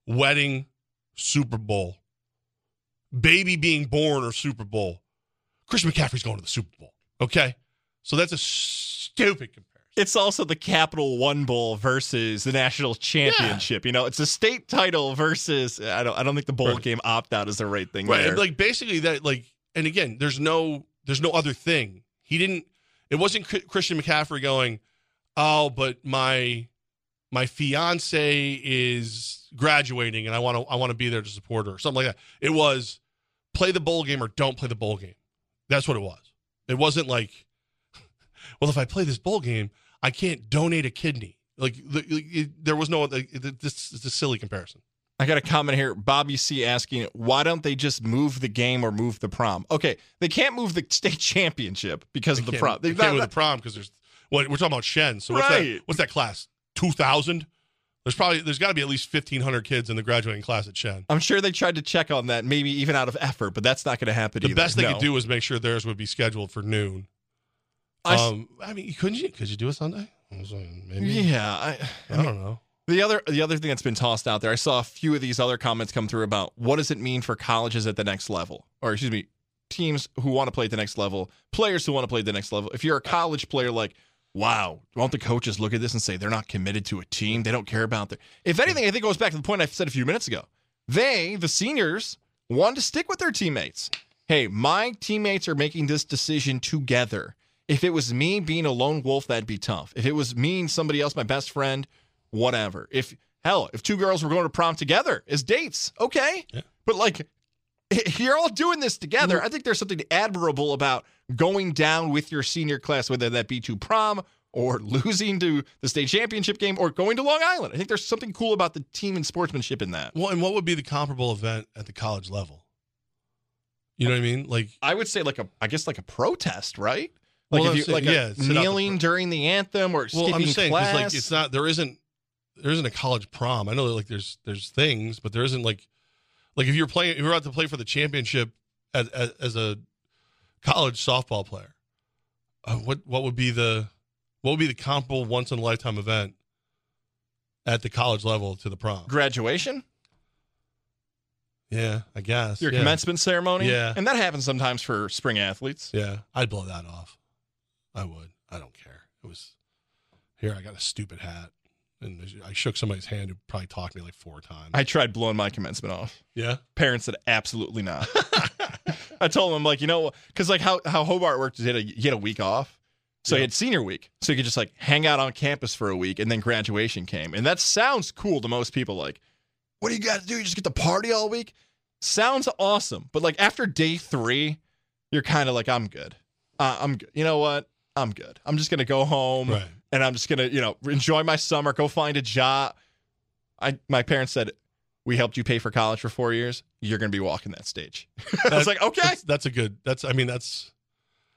S2: wedding, Super Bowl, baby being born or Super Bowl. Christian McCaffrey's going to the Super Bowl. Okay, so that's a stupid comparison.
S3: it's also the Capital One Bowl versus the national championship. You know, it's a state title versus I don't I don't think the bowl
S2: Right.
S3: game opt out is the right thing.
S2: Right,
S3: there.
S2: like basically that. Like, and again, there's no, there's no other thing. He didn't. It wasn't Chri- Christian McCaffrey going, oh, but my my fiance is graduating and I want to I want to be there to support her, or something like that. It was play the bowl game or don't play the bowl game. That's what it was. It wasn't like, well, if I play this bowl game, I can't donate a kidney. Like, there was no. Like, this is a silly comparison.
S3: I got a comment here. Bobby C asking, why don't they just move the game or move the prom? Okay, they can't move the state championship because of the prom.
S2: They
S3: They've
S2: can't
S3: not-
S2: with the prom because there's what we're talking about Shen. So what's
S3: Right.
S2: that? What's that class? Two thousand. There's probably there's got to be at least fifteen hundred kids in the graduating class at Shen.
S3: I'm sure they tried to check on that, maybe even out of effort, but that's not going to happen
S2: The
S3: either.
S2: best they
S3: No.
S2: could do was make sure theirs would be scheduled for noon.
S3: I
S2: um, I mean, couldn't you? Could you do a Sunday? I was like, Maybe.
S3: Yeah, I,
S2: I don't know.
S3: The other the other thing that's been tossed out there, I saw a few of these other comments come through about what does it mean for colleges at the next level, or excuse me, teams who want to play at the next level, players who want to play at the next level. If you're a college player, like, wow, won't the coaches look at this and say they're not committed to a team? They don't care about their. If anything, I think it goes back to the point I said a few minutes ago. They, the seniors, want to stick with their teammates. Hey, my teammates are making this decision together. If it was me being a lone wolf, that'd be tough. If it was me and somebody else, my best friend, whatever. If hell, if two girls were going to prom together as dates, okay. But like, you're all doing this together. Mm-hmm. I think there's something admirable about going down with your senior class, whether that be to prom or losing to the state championship game or going to Long Island. I think there's something cool about the team and sportsmanship in that.
S2: Well, and what would be the comparable event at the college level? You know what I mean? Like
S3: I would say like a I guess like a protest, right? Like
S2: Well,
S3: if you
S2: saying-
S3: like
S2: yeah, out the
S3: kneeling during the anthem or
S2: well, I'm saying
S3: class.
S2: like it's not there isn't there isn't a college prom. I know that, like there's there's things, but there isn't like like if you're playing if you're about to play for the championship as as, as a college softball player, uh, what what would be the what would be the comparable once in a lifetime event at the college level to the prom?
S3: graduation,
S2: Yeah, I guess
S3: your
S2: yeah.
S3: commencement ceremony.
S2: Yeah.
S3: And that happens sometimes for spring athletes.
S2: Yeah, I'd blow that off. I would. I don't care. It was here. I got a stupid hat, and I shook somebody's hand who probably talked to me like four times.
S3: I tried blowing my commencement off.
S2: yeah,
S3: Parents said absolutely not. I told them like, you know, because like how how Hobart worked is he had a, he had a week off. So he had senior week. So you could just like hang out on campus for a week and then graduation came. And that sounds cool to most people. Like, what do you got to do? You just get to party all week? Sounds awesome. But like after day three, you're kind of like, I'm good. Uh, I'm good. You know what? I'm good. I'm just going to go home
S2: right.
S3: And I'm just going to, you know, enjoy my summer, go find a job. I My parents said, we helped you pay for college for four years. You're going to be walking that stage. I was like, okay.
S2: That's, that's a good. That's. I mean, that's.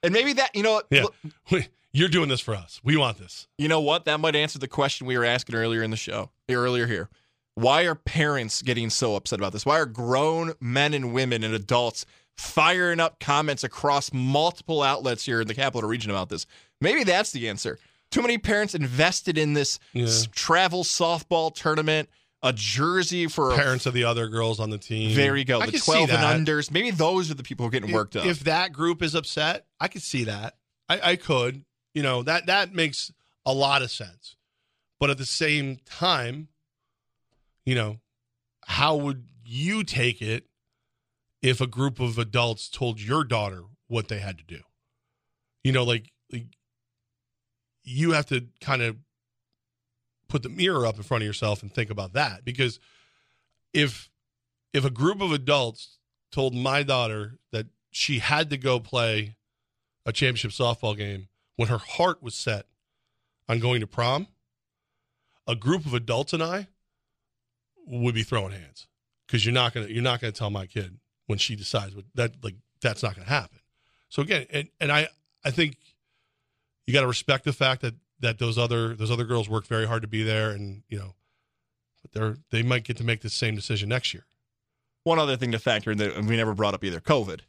S3: And maybe that, you know, what?
S2: Yeah,
S3: look-
S2: you're doing this for us. We want this.
S3: You know what? That might answer the question we were asking earlier in the show, earlier here. Why are parents getting so upset about this? Why are grown men and women and adults firing up comments across multiple outlets here in the capital region about this? Maybe that's the answer. Too many parents invested in this
S2: Yeah.
S3: travel softball tournament, a jersey for a
S2: Parents of the other girls on the team.
S3: There you go.
S2: I
S3: the 12 and unders. Maybe those are the people who are getting worked up.
S2: If that group is upset, I could see that. I, I could. You know that that makes a lot of sense. But at the same time, you know, how would you take it if a group of adults told your daughter what they had to do? You know, like, like you have to kind of put the mirror up in front of yourself and think about that because if if a group of adults told my daughter that she had to go play a championship softball game when her heart was set on going to prom, a group of adults and I would be throwing hands because you're not gonna you're not gonna tell my kid when she decides what that like that's not gonna happen. So again, and and I I think you got to respect the fact that that those other those other girls worked very hard to be there, and you know, but they're they might get to make the same decision next year.
S3: One other thing to factor in that we never brought up either COVID.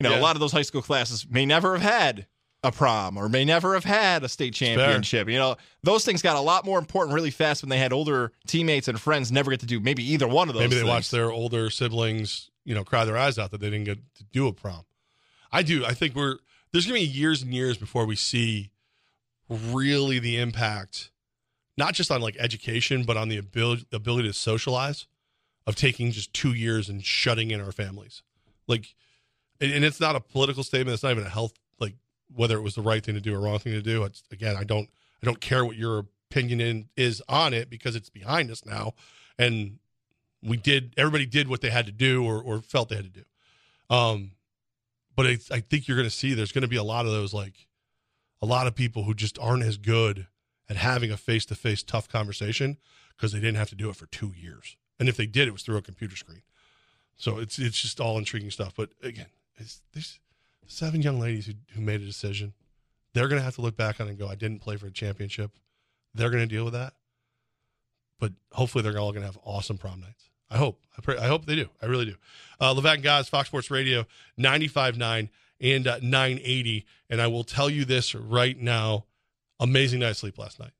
S3: You know,
S2: Yeah.
S3: a lot of those high school classes may never have had a prom or may never have had a state championship. You know, those things got a lot more important really fast when they had older teammates and friends never get to do maybe either one of those.
S2: Maybe they
S3: things.
S2: watch their older siblings, you know, cry their eyes out that they didn't get to do a prom. I do. I think we're there's going to be years and years before we see really the impact, not just on like education, but on the ability ability to socialize, of taking just two years and shutting in our families. Like, and, and it's not a political statement. It's not even a health like whether it was the right thing to do or wrong thing to do. It's again, I don't I don't care what your opinion in, is on it because it's behind us now, and we did everybody did what they had to do or, or felt they had to do um but it's, i think you're going to see there's going to be a lot of those like a lot of people who just aren't as good at having a face-to-face tough conversation because they didn't have to do it for two years. And if they did it was through a computer screen. So it's it's just all intriguing stuff. But again it's there's seven young ladies who, who made a decision. They're going to have to look back on it and go i didn't play for a championship. They're going to deal with that. But hopefully they're all going to have awesome prom nights. I hope. I pray. I hope they do. I really do. Uh, Levac and Goz, Fox Sports Radio, 95.9 and uh, 980. And I will tell you this right now amazing night of sleep last night.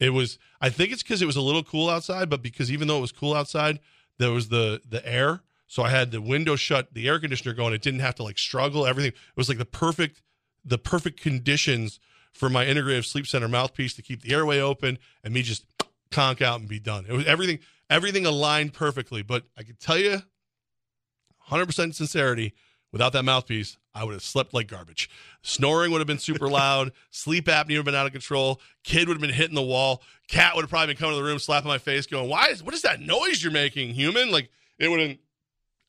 S2: It was, I think it's because it was a little cool outside, but because even though it was cool outside, there was the the air. So I had the window shut, the air conditioner going. It didn't have to like struggle. Everything it was like the perfect, the perfect conditions for my integrative sleep center mouthpiece to keep the airway open and me just conk out and be done. It was everything, everything aligned perfectly. But I can tell you, 100% sincerity, without that mouthpiece, I would have slept like garbage. Snoring would have been super loud. Sleep apnea would have been out of control. Kid would have been hitting the wall. Cat would have probably been coming to the room, slapping my face, going, "Why is what is that noise you're making, human?" Like it would have been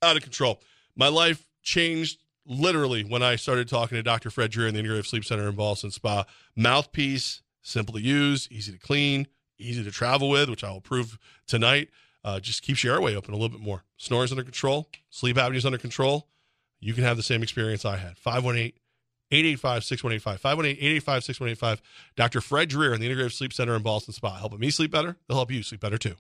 S2: out of control. My life changed literally when I started talking to Dr. Fred Dreer in the Integrative Sleep Center in Ballston Spa. Mouthpiece, simple to use, easy to clean, easy to travel with, which I will prove tonight. Uh, just keeps your airway open a little bit more. Snores under control, sleep apnea is under control. You can have the same experience I had. 518 885 6185. 518 885 6185. Dr. Fred Dreer in the Integrative Sleep Center in Ballston Spa. Helping me sleep better, they'll help you sleep better too.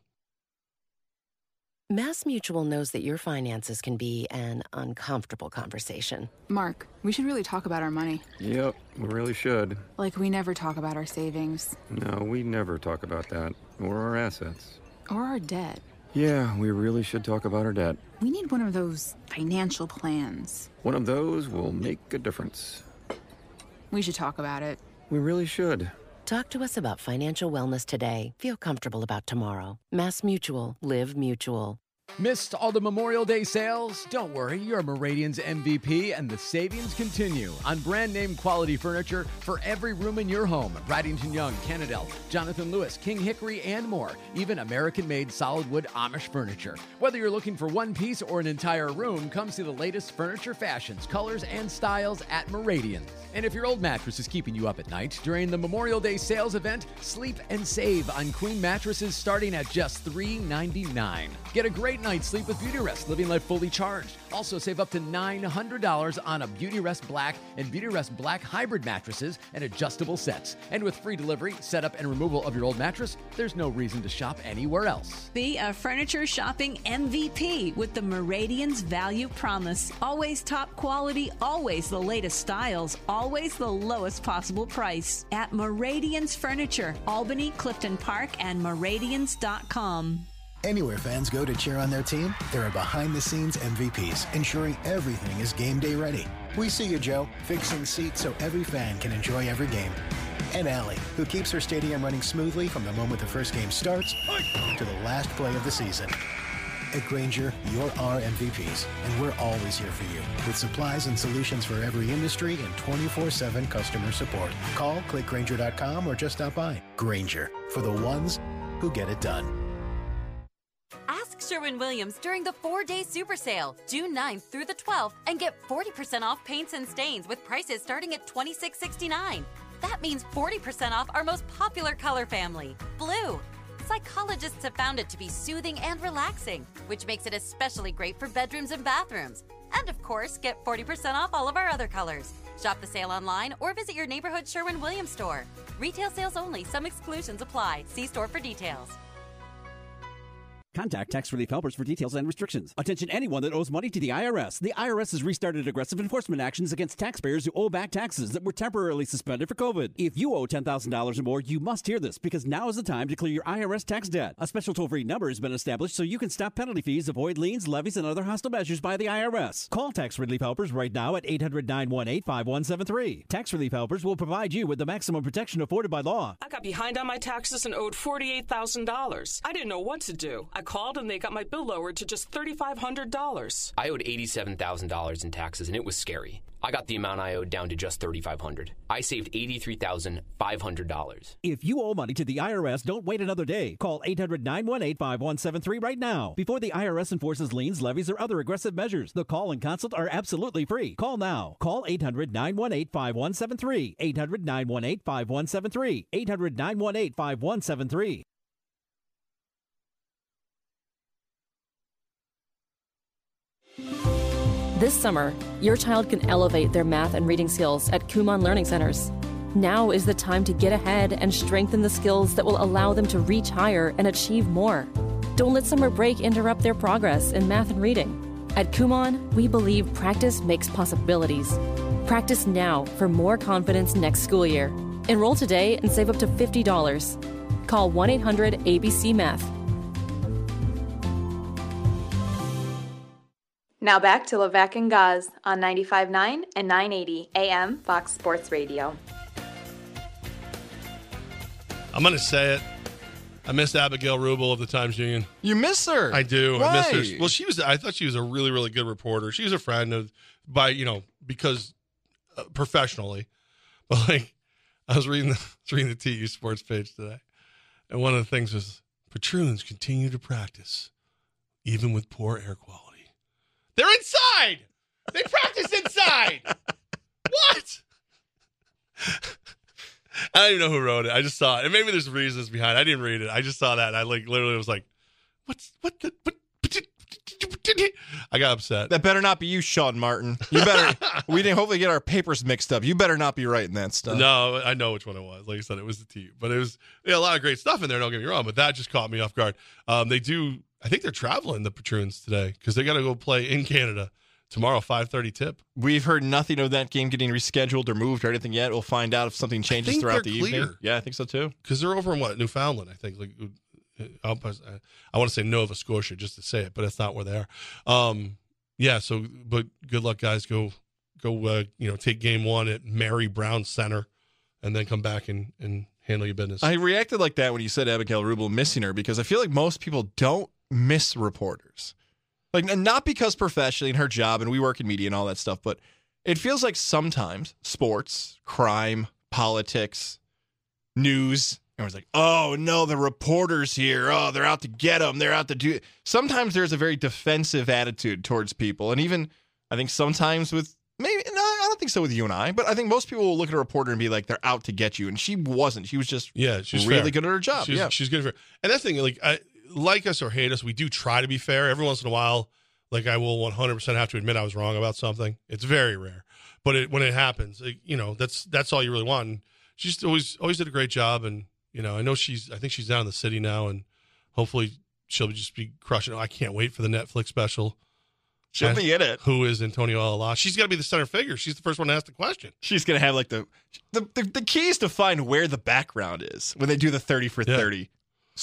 S14: Mass Mutual knows that your finances can be an uncomfortable conversation.
S15: Mark, we should really talk about our money.
S16: Yep, we really should.
S15: Like, we never talk about our savings
S16: No, we never talk about that. Or our assets.
S15: or our debt.
S16: Yeah, we really should talk about our debt.
S15: We need one of those financial plans.
S16: One of those will make a difference.
S15: We should talk about it.
S16: We really should.
S14: Talk to us about financial wellness today. Feel comfortable about tomorrow. Mass Mutual. Live Mutual.
S17: Missed all the Memorial Day sales? Don't worry, you're Meridian's MVP, and the savings continue on brand name quality furniture for every room in your home. Bradington Young, Cannondale, Jonathan Lewis, King Hickory, and more. Even American made solid wood Amish furniture. Whether you're looking for one piece or an entire room, come see the latest furniture fashions, colors, and styles at Meridian. And if your old mattress is keeping you up at night, during the Memorial Day sales event, sleep and save on queen mattresses starting at just $3.99. Get a great night's sleep with Beauty Rest, living life fully charged. Also, save up to $900 on a Beauty Rest Black and Beauty Rest Black hybrid mattresses and adjustable sets. And with free delivery, setup, and removal of your old mattress, there's no reason to shop anywhere else.
S18: Be a furniture shopping MVP with the Meridian's Value Promise. Always top quality, always the latest styles, always the lowest possible price. At Meridian's Furniture, Albany, Clifton Park, and Meridians.com.
S19: Anywhere fans go to cheer on their team, there are behind the scenes MVPs ensuring everything is game day ready. We see you, Joe, fixing seats so every fan can enjoy every game. And Allie, who keeps her stadium running smoothly from the moment the first game starts to the last play of the season. At Grainger, you're our MVPs, and we're always here for you with supplies and solutions for every industry and 24 7 customer support. Call clickgrainger.com or just stop by. Grainger, for the ones who get it done.
S20: Ask Sherwin Williams during the four day super sale, June 9th through the 12th, and get 40% off paints and stains with prices starting at $26.69. That means 40% off our most popular color family, blue. Psychologists have found it to be soothing and relaxing, which makes it especially great for bedrooms and bathrooms. And of course, get 40% off all of our other colors. Shop the sale online or visit your neighborhood Sherwin Williams store. Retail sales only, some exclusions apply. See store for details.
S8: Contact Tax Relief Helpers for details and restrictions. Attention anyone that owes money to the IRS. The IRS has restarted aggressive enforcement actions against taxpayers who owe back taxes that were temporarily suspended for COVID. If you owe $10,000 or more, you must hear this because now is the time to clear your IRS tax debt. A special toll-free number has been established so you can stop penalty fees, avoid liens, levies, and other hostile measures by the IRS. Call Tax Relief Helpers right now at 800-918-5173. Tax Relief Helpers will provide you with the maximum protection afforded by law.
S9: I got behind on my taxes and owed $48,000. I didn't know what to do. I called and they got my bill lowered to just $3,500.
S10: I owed $87,000 in taxes and it was scary. I got the amount I owed down to just 3,500. I saved $83,500.
S8: If you owe money to the IRS, don't wait another day. Call 800 918 5173 right now before the IRS enforces liens, levies, or other aggressive measures. The call and consult are absolutely free. Call now. Call 800 918 5173. 800 918 5173. 800 918 5173.
S21: This summer, your child can elevate their math and reading skills at Kumon Learning Centers. Now is the time to get ahead and strengthen the skills that will allow them to reach higher and achieve more. Don't let summer break interrupt their progress in math and reading. At Kumon, we believe practice makes possibilities. Practice now for more confidence next school year. Enroll today and save up to $50. Call 1 800 ABC Math.
S13: Now back to Levac and Goz on 95.9 and 980 AM Fox Sports Radio.
S2: I'm going to say it. I miss Abigail Rubel of the Times Union.
S3: You miss her?
S2: I do. I miss her. Well, she was. I thought she was a really, really good reporter. She was a friend of, by you know, because uh, professionally, but like, I was reading the I was reading the TU Sports page today, and one of the things was patroons continue to practice, even with poor air quality. They're inside. inside. They practice inside. what? I don't even know who wrote it. I just saw it. And maybe there's reasons behind. it. I didn't read it. I just saw that. And I like literally was like, "What's what the what?" I got upset.
S3: That better not be you, Sean Martin. You better. we didn't hopefully get our papers mixed up. You better not be writing that stuff.
S2: No, I know which one it was. Like I said, it was the T. but it was yeah, a lot of great stuff in there. Don't get me wrong, but that just caught me off guard. Um, they do. I think they're traveling the Patroons today because they got to go play in Canada tomorrow. Five thirty tip.
S3: We've heard nothing of that game getting rescheduled or moved or anything yet. We'll find out if something changes throughout the
S2: they're
S3: evening. Yeah, I think so too.
S2: because they're over in what Newfoundland, I think. Like, uh, I'll- I want to say Nova Scotia just to say it, but that's not where they are. Um, yeah. So, but good luck, guys. Go, go. Uh, you know, take game one at Mary Brown Center, and then come back and and handle your business.
S3: I reacted like that when you said Abigail Rubel missing her because I feel like most people don't miss reporters. Like, not because professionally in her job and we work in media and all that stuff, but it feels like sometimes sports, crime, politics, news, everyone's like, oh no, the reporters here. Oh, they're out to get them. They're out to do. Sometimes there's a very defensive attitude towards people. And even, I think sometimes with maybe, no, I don't think so with you and I, but I think most people will look at a reporter and be like, they're out to get you. And she wasn't. She was just
S2: yeah, she's
S3: really
S2: fair.
S3: good at her job.
S2: She's,
S3: yeah.
S2: she's good at fair. And that thing, like, I like us or hate us, we do try to be fair. Every once in a while, like, I will 100 percent have to admit I was wrong about something. It's very rare, but it, when it happens, like, you know, that's that's all you really want. And she's always always did a great job, and you know, I know she's. I think she's down in the city now, and hopefully she'll just be crushing. it. I can't wait for the Netflix special.
S3: She'll be in it.
S2: Who is Antonio Alala? She's got to be the center figure. She's the first one to ask the question.
S3: She's gonna have like the the, the the key is to find where the background is when they do the thirty for
S2: Yeah.
S3: thirty.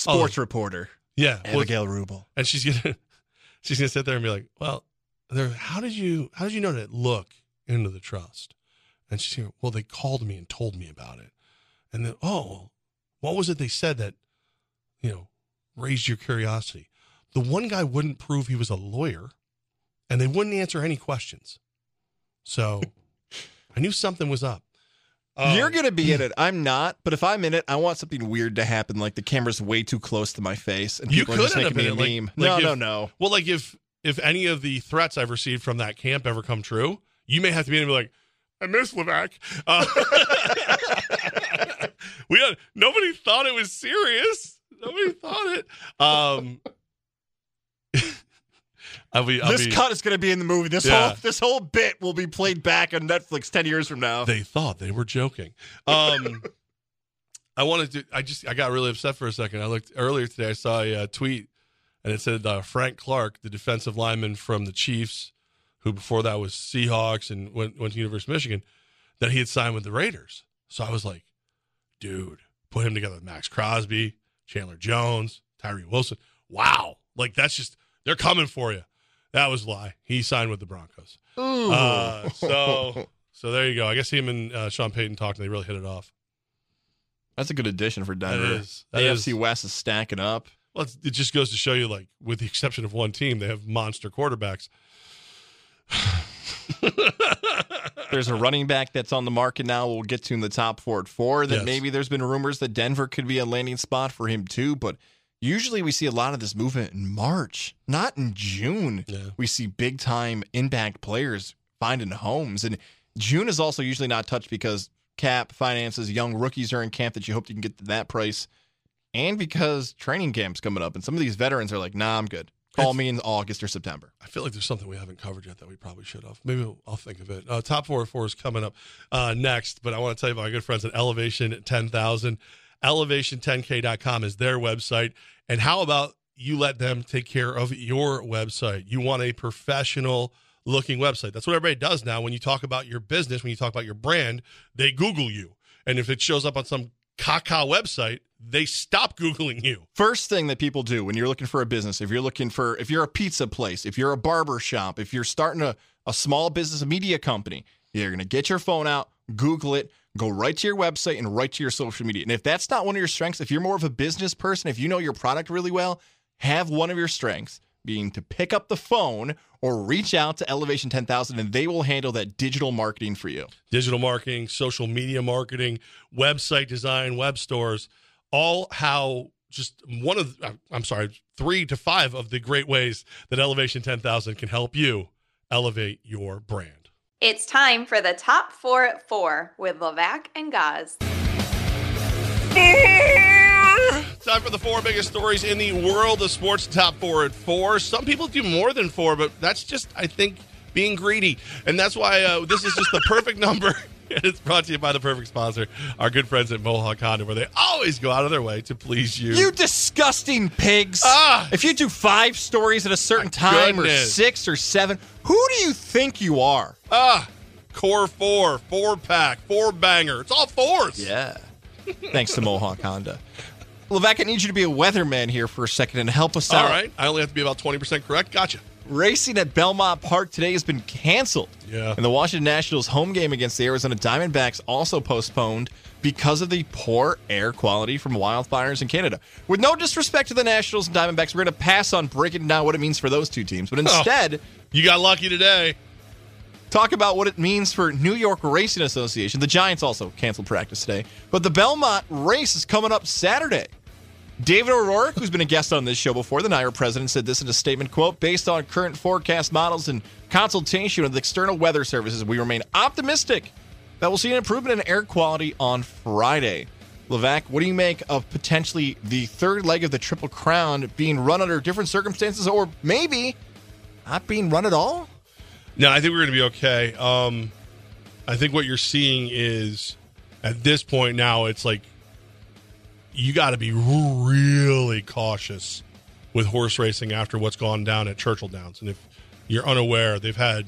S3: Oh. Sports reporter.
S2: Yeah, well,
S3: Abigail Rubel.
S2: and she's gonna she's gonna sit there and be like, "Well, there. How did you how did you know to look into the trust?" And she's gonna, "Well, they called me and told me about it." And then, oh, what was it they said that you know raised your curiosity? The one guy wouldn't prove he was a lawyer, and they wouldn't answer any questions. So I knew something was up. Um,
S3: You're gonna be in it. I'm not. But if I'm in it, I want something weird to happen, like the camera's way too close to my face and
S2: you
S3: people
S2: could
S3: are just making me a.
S2: Like-
S3: meme.
S2: like
S3: no,
S2: if-
S3: no, no.
S2: Well, like if if any of the threats I've received from that camp ever come true, you may have to be in and be like, I miss Levac. Uh, we don't, nobody thought it was serious. Nobody thought it. Um, I'll be, I'll
S3: this
S2: be-
S3: cut is gonna be in the movie. This
S2: Yeah.
S3: whole this whole bit will be played back on Netflix ten years from now.
S2: They thought they were joking. Um, I wanted to. I just. I got really upset for a second. I looked earlier today. I saw a uh, tweet, and it said uh, Frank Clark, the defensive lineman from the Chiefs, who before that was Seahawks and went went to University of Michigan, that he had signed with the Raiders. So I was like, dude, put him together with Maxx Crosby, Chandler Jones, Tyree Wilson. Wow, like that's just they're coming for you. That was a lie. He signed with the Broncos.
S3: Ooh.
S2: Uh, so so there you go. I guess him and uh, Sean Payton talked and they really hit it off.
S3: That's a good addition for Denver.
S2: is. That
S3: AFC
S2: is.
S3: West is stacking up.
S2: Well, it's, it just goes to show you, like, with the exception of one team, they have monster quarterbacks.
S3: There's a running back that's on the market now. We'll get to in the top four at four. That
S2: Yes.
S3: maybe there's been rumors that Denver could be a landing spot for him too. But usually we see a lot of this movement in March, not in June. We see big time impact players finding homes, and June is also usually not touched because cap finances, young rookies are in camp that you hope you can get to that price, and because training camp's coming up, and some of these veterans are like, "Nah, I'm good. Call me in August or September."
S2: I feel like there's something we haven't covered yet that we probably should have. Maybe I'll, I'll think of it. Uh, top four or four is coming up uh, next, but I want to tell you about my good friends at Elevation 10,000. Elevation10k.com is their website. And how about you let them take care of your website? You want a professional looking website. That's what everybody does now. When you talk about your business, when you talk about your brand, they Google you. And if it shows up on some caca website, they stop Googling you.
S3: First thing that people do when you're looking for a business, if you're looking for, if you're a pizza place, if you're a barber shop, if you're starting a, a small business, a media company, you're going to get your phone out, Google it, go right to your website and right to your social media. And if that's not one of your strengths, if you're more of a business person, if you know your product really well, have one of your strengths being to pick up the phone or reach out to Elevation 10,000 and they will handle that digital marketing for you.
S2: digital marketing, social media marketing, website design, web stores, all how just one of uh, I'm sorry, 3 to 5 of the great ways that Elevation 10,000 can help you elevate your brand.
S13: It's time for the top four at four with Levac and Goz.
S2: Time for the four biggest stories in the world of sports. Top four at four. Some people do more than four, but that's just, I think, being greedy. And that's why uh, this is just the perfect number. And it's brought to you by the perfect sponsor, our good friends at Mohawk Honda, where they always go out of their way to please you.
S3: You disgusting pigs.
S2: Ah!
S3: if you do five stories at a certain time or
S2: goodness.
S3: six or seven, who do you think you are?
S2: Ah, core four, four pack, four banger. It's all fours.
S3: Yeah. Thanks to Mohawk Honda. Levac, I need you to be a weatherman here for a second and help us
S2: All
S3: out.
S2: right. I only have to be about 20% correct. Gotcha.
S3: Racing at Belmont Park today has been canceled.
S2: Yeah.
S3: And the Washington Nationals home game against the Arizona Diamondbacks also postponed because of the poor air quality from wildfires in Canada. With no disrespect to the Nationals and Diamondbacks, we're going to pass on breaking down what it means for those two teams. But oh, instead,
S2: you got lucky today.
S3: Talk about what it means for New York Racing Association. The Giants also canceled practice today. But the Belmont race is coming up Saturday. David O'Rourke, who's been a guest on this show before, the NYRA president, said this in a statement, quote, based on current forecast models and consultation with external weather services, we remain optimistic that we'll see an improvement in air quality on Friday. Levac, what do you make of potentially the third leg of the Triple Crown being run under different circumstances or maybe not being run at all?
S2: No, I think we're going to be okay. Um, I think what you're seeing is at this point now, it's like you got to be really cautious with horse racing after what's gone down at Churchill Downs. And if you're unaware, they've had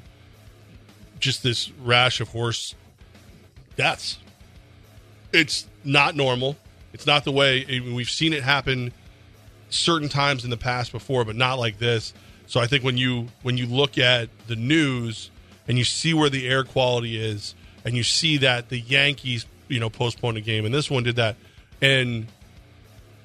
S2: just this rash of horse deaths. It's not normal. It's not the way we've seen it happen certain times in the past before, but not like this. So I think when you when you look at the news and you see where the air quality is, and you see that the Yankees, you know, postponed a game, and this one did that, and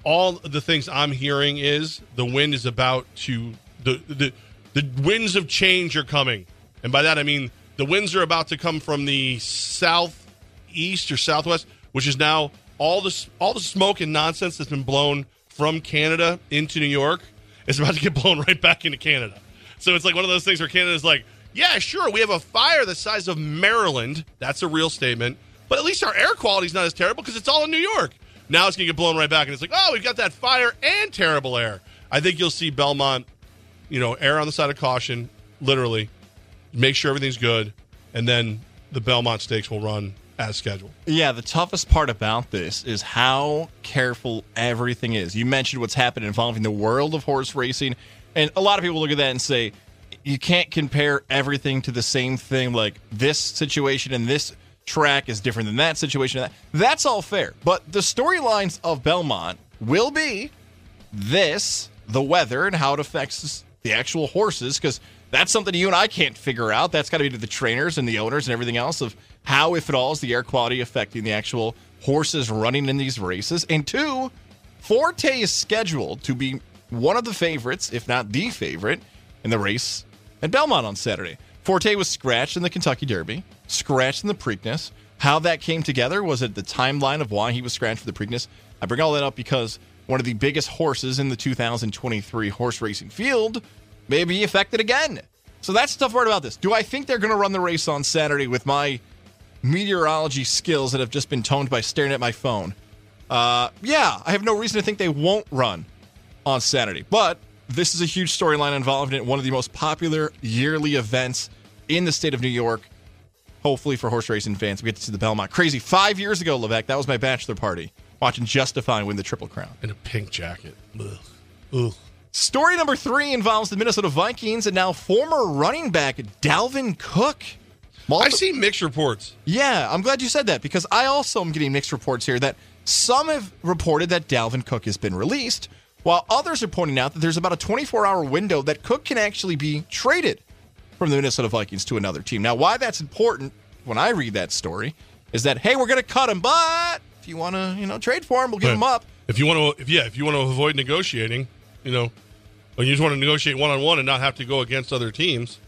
S2: all the things I'm hearing is the wind is about to the the the winds of change are coming, and by that I mean the winds are about to come from the southeast or southwest, which is now all this all the smoke and nonsense that's been blown from Canada into New York is about to get blown right back into Canada. So it's like one of those things where Canada's like, yeah, sure, we have a fire the size of Maryland. That's a real statement. But at least our air quality's not as terrible because it's all in New York. Now it's going to get blown right back. And it's like, oh, we've got that fire and terrible air. I think you'll see Belmont, you know, err on the side of caution, literally, make sure everything's good. And then the Belmont Stakes will run as scheduled.
S3: Yeah, the toughest part about this is how careful everything is. You mentioned what's happened involving the world of horse racing, and a lot of people look at that and say you can't compare everything to the same thing. Like this situation and this track is different than that situation. That's all fair, but the storylines of Belmont will be this, the weather, and how it affects the actual horses, because that's something you and I can't figure out. That's got to be to the trainers and the owners and everything else of how, if at all, is the air quality affecting the actual horses running in these races. And two, Forte is scheduled to be one of the favorites, if not the favorite, in the race at Belmont on Saturday. Forte was scratched in the Kentucky Derby, scratched in the Preakness. How that came together was it the timeline of why he was scratched for the Preakness. I bring all that up because one of the biggest horses in the 2023 horse racing field may be affected again. So that's the tough part about this. Do I think they're going to run the race on Saturday with my meteorology skills that have just been toned by staring at my phone? Uh, yeah, I have no reason to think they won't run on Saturday. But this is a huge storyline involved in one of the most popular yearly events in the state of New York. Hopefully, for horse racing fans, we get to see the Belmont. Crazy. Five years ago, Levac, that was my bachelor party, watching Justify win the Triple Crown.
S2: In a pink jacket. Ugh. Ugh.
S3: Story number three involves the Minnesota Vikings and now former running back Dalvin Cook.
S2: I've seen mixed reports.
S3: Yeah, I'm glad you said that because I also am getting mixed reports here that some have reported that Dalvin Cook has been released, while others are pointing out that there's about a 24 hour window that Cook can actually be traded from the Minnesota Vikings to another team. Now, why that's important when I read that story is that hey, we're going to cut him, but if you want to, you know, trade for him, we'll give him up.
S2: If you want to, if yeah, if you want to avoid negotiating, you know, when you just want to negotiate one on one and not have to go against other teams,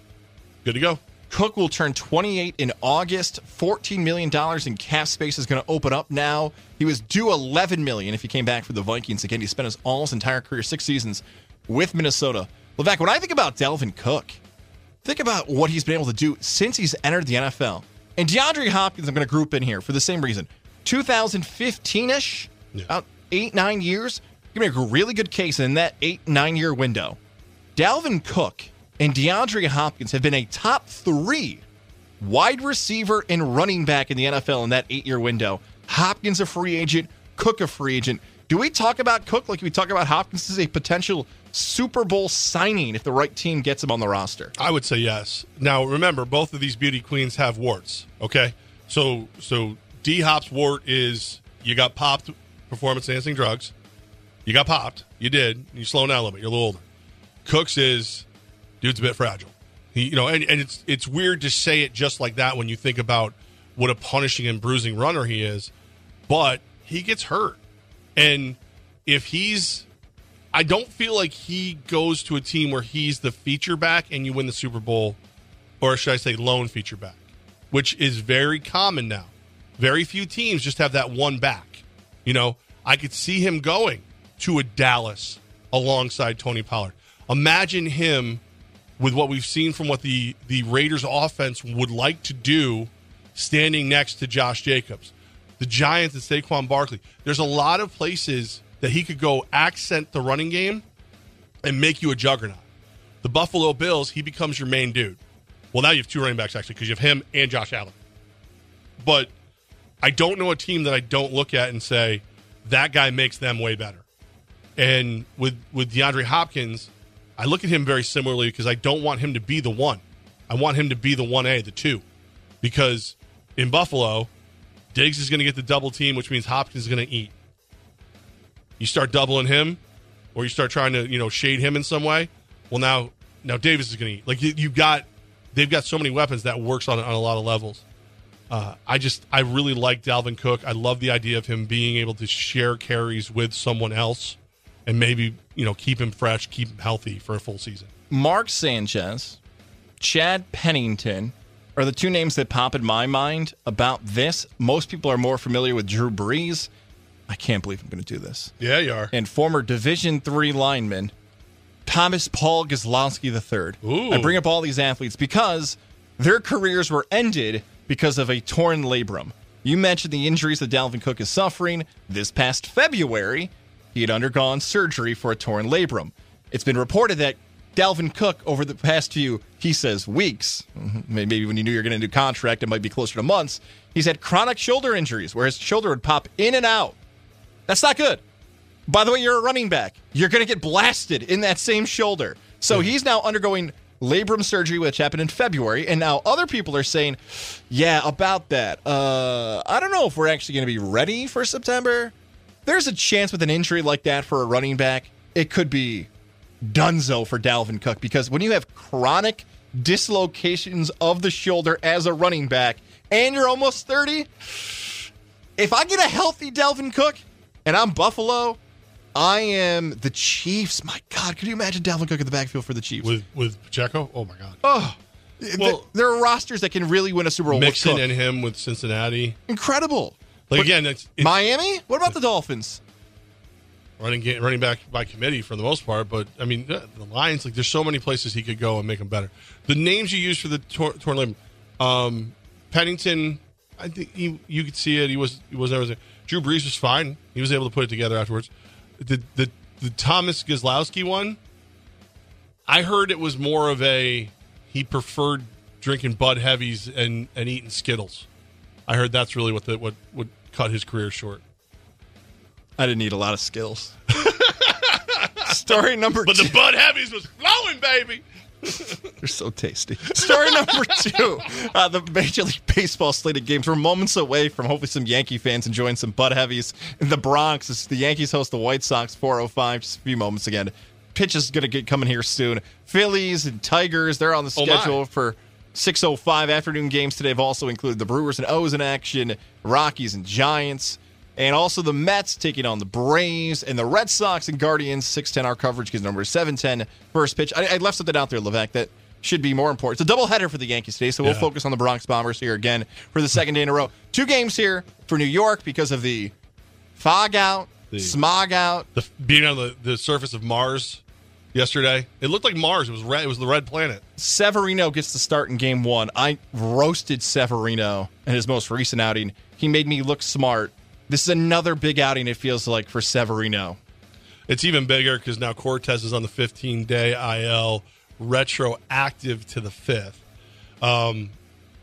S2: good to go.
S3: Cook will turn 28 in August. 14 million dollars in cap space is going to open up now. He was due 11 million if he came back for the Vikings again. He spent his all his entire career, six seasons with Minnesota. Levac, when I think about Dalvin Cook, Think about what he's been able to do since he's entered the NFL. And DeAndre Hopkins, I'm going to group in here for the same reason. 2015 ish, about eight, nine years. You make a really good case in that eight, nine year window. Dalvin Cook and DeAndre Hopkins have been a top three wide receiver and running back in the NFL in that eight year window. Hopkins a free agent, Cook a free agent. Do we talk about Cook like we talk about Hopkins as a potential Super Bowl signing if the right team gets him on the roster?
S2: I would say yes. Now remember, both of these beauty queens have warts. Okay, so so D Hop's wart is you got popped performance enhancing drugs. You got popped. You did. You slow down a little bit. You're a little older. Cooks is dude's a bit fragile. He, you know, and, and it's it's weird to say it just like that when you think about what a punishing and bruising runner he is, but he gets hurt, and if he's I don't feel like he goes to a team where he's the feature back and you win the Super Bowl, or should I say lone feature back, which is very common now. Very few teams just have that one back. You know, I could see him going to a Dallas alongside Tony Pollard. Imagine him with what we've seen from what the the Raiders offense would like to do standing next to Josh Jacobs. The Giants and Saquon Barkley. There's a lot of places that he could go accent the running game and make you a juggernaut. The Buffalo Bills, he becomes your main dude. Well, now you have two running backs actually because you have him and Josh Allen. But I don't know a team that I don't look at and say that guy makes them way better. And with with DeAndre Hopkins, I look at him very similarly because I don't want him to be the one. I want him to be the one A, the two, because in Buffalo, Diggs is going to get the double team, which means Hopkins is going to eat. You start doubling him, or you start trying to you know shade him in some way. Well, now now Davis is going to eat. Like you, you got, they've got so many weapons that works on on a lot of levels. Uh, I just I really like Dalvin Cook. I love the idea of him being able to share carries with someone else, and maybe you know keep him fresh, keep him healthy for a full season.
S3: Mark Sanchez, Chad Pennington are the two names that pop in my mind about this. Most people are more familiar with Drew Brees. I can't believe I'm going to do this.
S2: Yeah, you are.
S3: And former Division three lineman Thomas Paul Gazlowski III.
S2: Ooh.
S3: I bring up all these athletes because their careers were ended because of a torn labrum. You mentioned the injuries that Dalvin Cook is suffering. This past February, he had undergone surgery for a torn labrum. It's been reported that Dalvin Cook, over the past few, he says weeks, maybe when you knew you were getting a new contract, it might be closer to months, he's had chronic shoulder injuries where his shoulder would pop in and out. That's not good. By the way, you're a running back. You're going to get blasted in that same shoulder. So he's now undergoing labrum surgery, which happened in February, and now other people are saying, "Yeah, about that. Uh, I don't know if we're actually going to be ready for September." There's a chance with an injury like that for a running back, it could be dunzo for Dalvin Cook because when you have chronic dislocations of the shoulder as a running back and you're almost 30, if I get a healthy Dalvin Cook and I'm Buffalo, I am the Chiefs. My God, could you imagine Dalvin Cook in the backfield for the Chiefs?
S2: With with Pacheco? Oh my god.
S3: Oh,
S2: Well-
S3: there are rosters that can really win a Super Bowl. with
S2: Mixon
S3: Cook.
S2: and him with Cincinnati.
S3: Incredible.
S2: Like again, it's, it's
S3: Miami. What about the Dolphins?
S2: running ga- running back by committee for the most part. But I mean, the Lions like there's so many places he could go and make them better. The names you use for the tor- torn limb, um, Pennington, I think he, you could see it. He was he was never. Drew Brees was fine. He was able to put it together afterwards. The the the Thomas Gazlowski one, I heard it was more of a he preferred drinking Bud Heavies and and eating Skittles. I heard that's really what the what would cut his career short.
S3: I didn't need a lot of skills. Story number
S2: But
S3: two.
S2: the Bud Heavies was flowing, baby.
S3: They're so tasty. Story number two. Uh, the Major League Baseball slated games. We're moments away from hopefully some Yankee fans enjoying some Bud Heavies in the Bronx. As the Yankees host the White Sox 405. Just a few moments again. Pitch is going to get coming here soon. Phillies and Tigers, they're on the
S2: Oh,
S3: schedule for 605 afternoon games today have also included the Brewers and O's in action, Rockies and Giants, and also the Mets taking on the Braves and the Red Sox and Guardians. 610 our coverage because number 710 first pitch. I, I left something out there, Levac, that should be more important. It's a doubleheader for the Yankees today, so we'll
S2: Yeah.
S3: focus on the Bronx Bombers here again for the second day in a row. Two games here for New York because of the fog out,
S2: The-
S3: smog out.
S2: The being on the, the surface of Mars yesterday. It looked like Mars. It was red. It was the red planet.
S3: Severino gets the start in game one. I roasted Severino in his most recent outing. He made me look smart. This is another big outing, it feels like, for Severino.
S2: It's even bigger because now Cortes is on the 15 day IL, retroactive to the fifth. Um,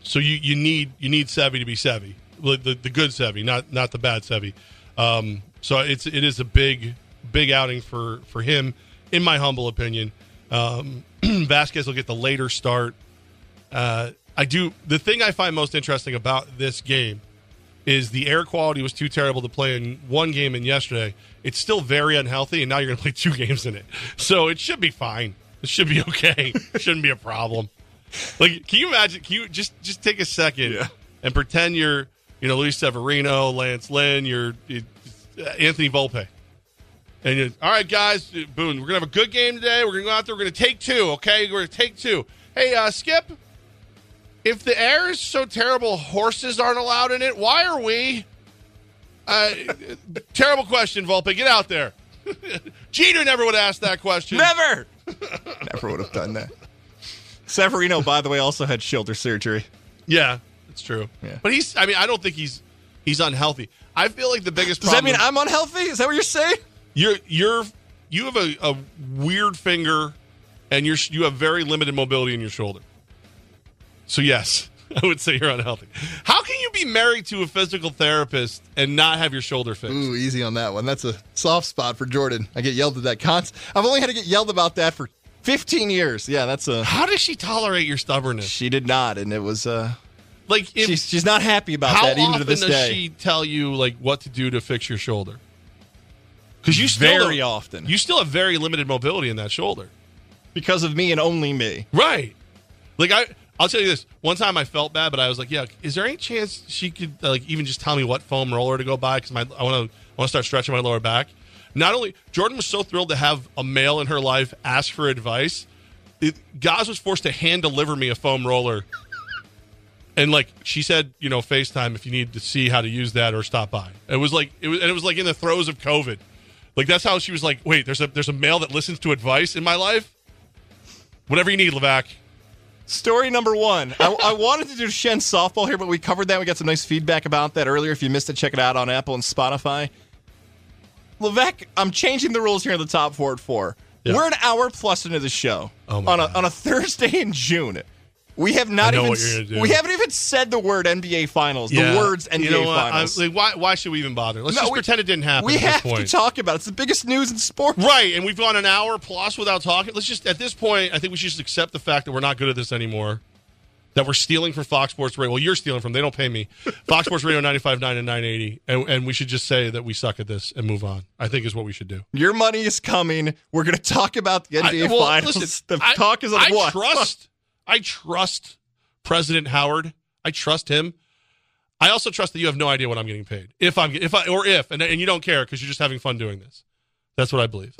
S2: so you, you need you need Sevy to be Sevy, the, the, the good Sevy, not not the bad Sevy. Um, so it's it is a big big outing for for him, in my humble opinion. Um, Vasquez will get the later start. Uh, I do the thing I find most interesting about this game is the air quality was too terrible to play in one game and yesterday. It's still very unhealthy, and now you're going to play two games in it. So it should be fine. It should be okay. it shouldn't be a problem. Like, can you imagine? Can you just just take a second and pretend you're, you know, Luis Severino, Lance Lynn, you're, you Anthony Volpe, and you're all right, guys. Boone, we're gonna have a good game today. We're gonna go out there. We're gonna take two. Okay, we're gonna take two. Hey, uh, Skip, if the air is so terrible, horses aren't allowed in it. Why are we? Uh, terrible question, Volpe. Get out there. Jeter never would have asked that question.
S3: Never. Never would have done that. Severino, by the way, also had shoulder surgery.
S2: Yeah, it's true.
S3: Yeah.
S2: But he's. I mean, I don't think he's he's unhealthy. I feel like the biggest problem.
S3: Does that mean I'm unhealthy? Is that what you're saying?
S2: You're you're you have a, a weird finger, and you're you have very limited mobility in your shoulder. So yes, I would say you're unhealthy. How can you be married to a physical therapist and not have your shoulder fixed?
S3: Ooh, easy on that one. That's a soft spot for Jordan. I get yelled at that const. I've only had to get yelled about that for 15 years. Yeah, that's a.
S2: How does she tolerate your stubbornness?
S3: She did not, and it was uh
S2: like if,
S3: she's she's not happy about that even to this
S2: does
S3: day.
S2: she tell you like what to do to fix your shoulder? Because you still
S3: Very
S2: don't-
S3: often.
S2: you still have very limited mobility in that shoulder.
S3: because of me and only me.
S2: Right. Like I, I'll tell you this. One time I felt bad, but I was like, "Yeah, is there any chance she could like even just tell me what foam roller to go buy? Because my I want to I want to start stretching my lower back." Not only Jordan was so thrilled to have a male in her life ask for advice, it, Goz was forced to hand deliver me a foam roller. And like she said, you know, FaceTime if you need to see how to use that or stop by. It was like it was, and it was like in the throes of COVID. Like that's how she was like, wait, there's a there's a male that listens to advice in my life. Whatever you need, Levac.
S3: Story number one. I, I wanted to do Shen softball here, but we covered that. We got some nice feedback about that earlier. If you missed it, check it out on Apple and Spotify. Levac, I'm changing the rules here in the top four at four. We're an hour plus into the show
S2: Oh
S3: on a on a Thursday in June. We have not even
S2: what you're gonna do.
S3: we haven't even said the word NBA Finals.
S2: Yeah.
S3: The words NBA
S2: You know?
S3: Finals.
S2: Like, why, why should we even bother? Let's
S3: No,
S2: just
S3: we-
S2: pretend it didn't happen
S3: we
S2: at
S3: have
S2: this point.
S3: to talk about it. It's the biggest news in sports.
S2: Right, and we've gone an hour plus without talking. Let's just at this point, I think we should just accept the fact that we're not good at this anymore. That we're stealing from Fox Sports Radio. Well, you're stealing from. They don't pay me. Fox Sports Radio 95.9 and 980, and, and we should just say that we suck at this and move on. I think is what we should do.
S3: Your money is coming. We're going to talk about the NBA
S2: I- well,
S3: Finals.
S2: listen,
S3: the
S2: I-
S3: talk is on
S2: I
S3: what?
S2: trust. I trust President Howard. I trust him. I also trust that you have no idea what I'm getting paid. If I'm if I or if and, and you don't care because you're just having fun doing this. That's what I believe.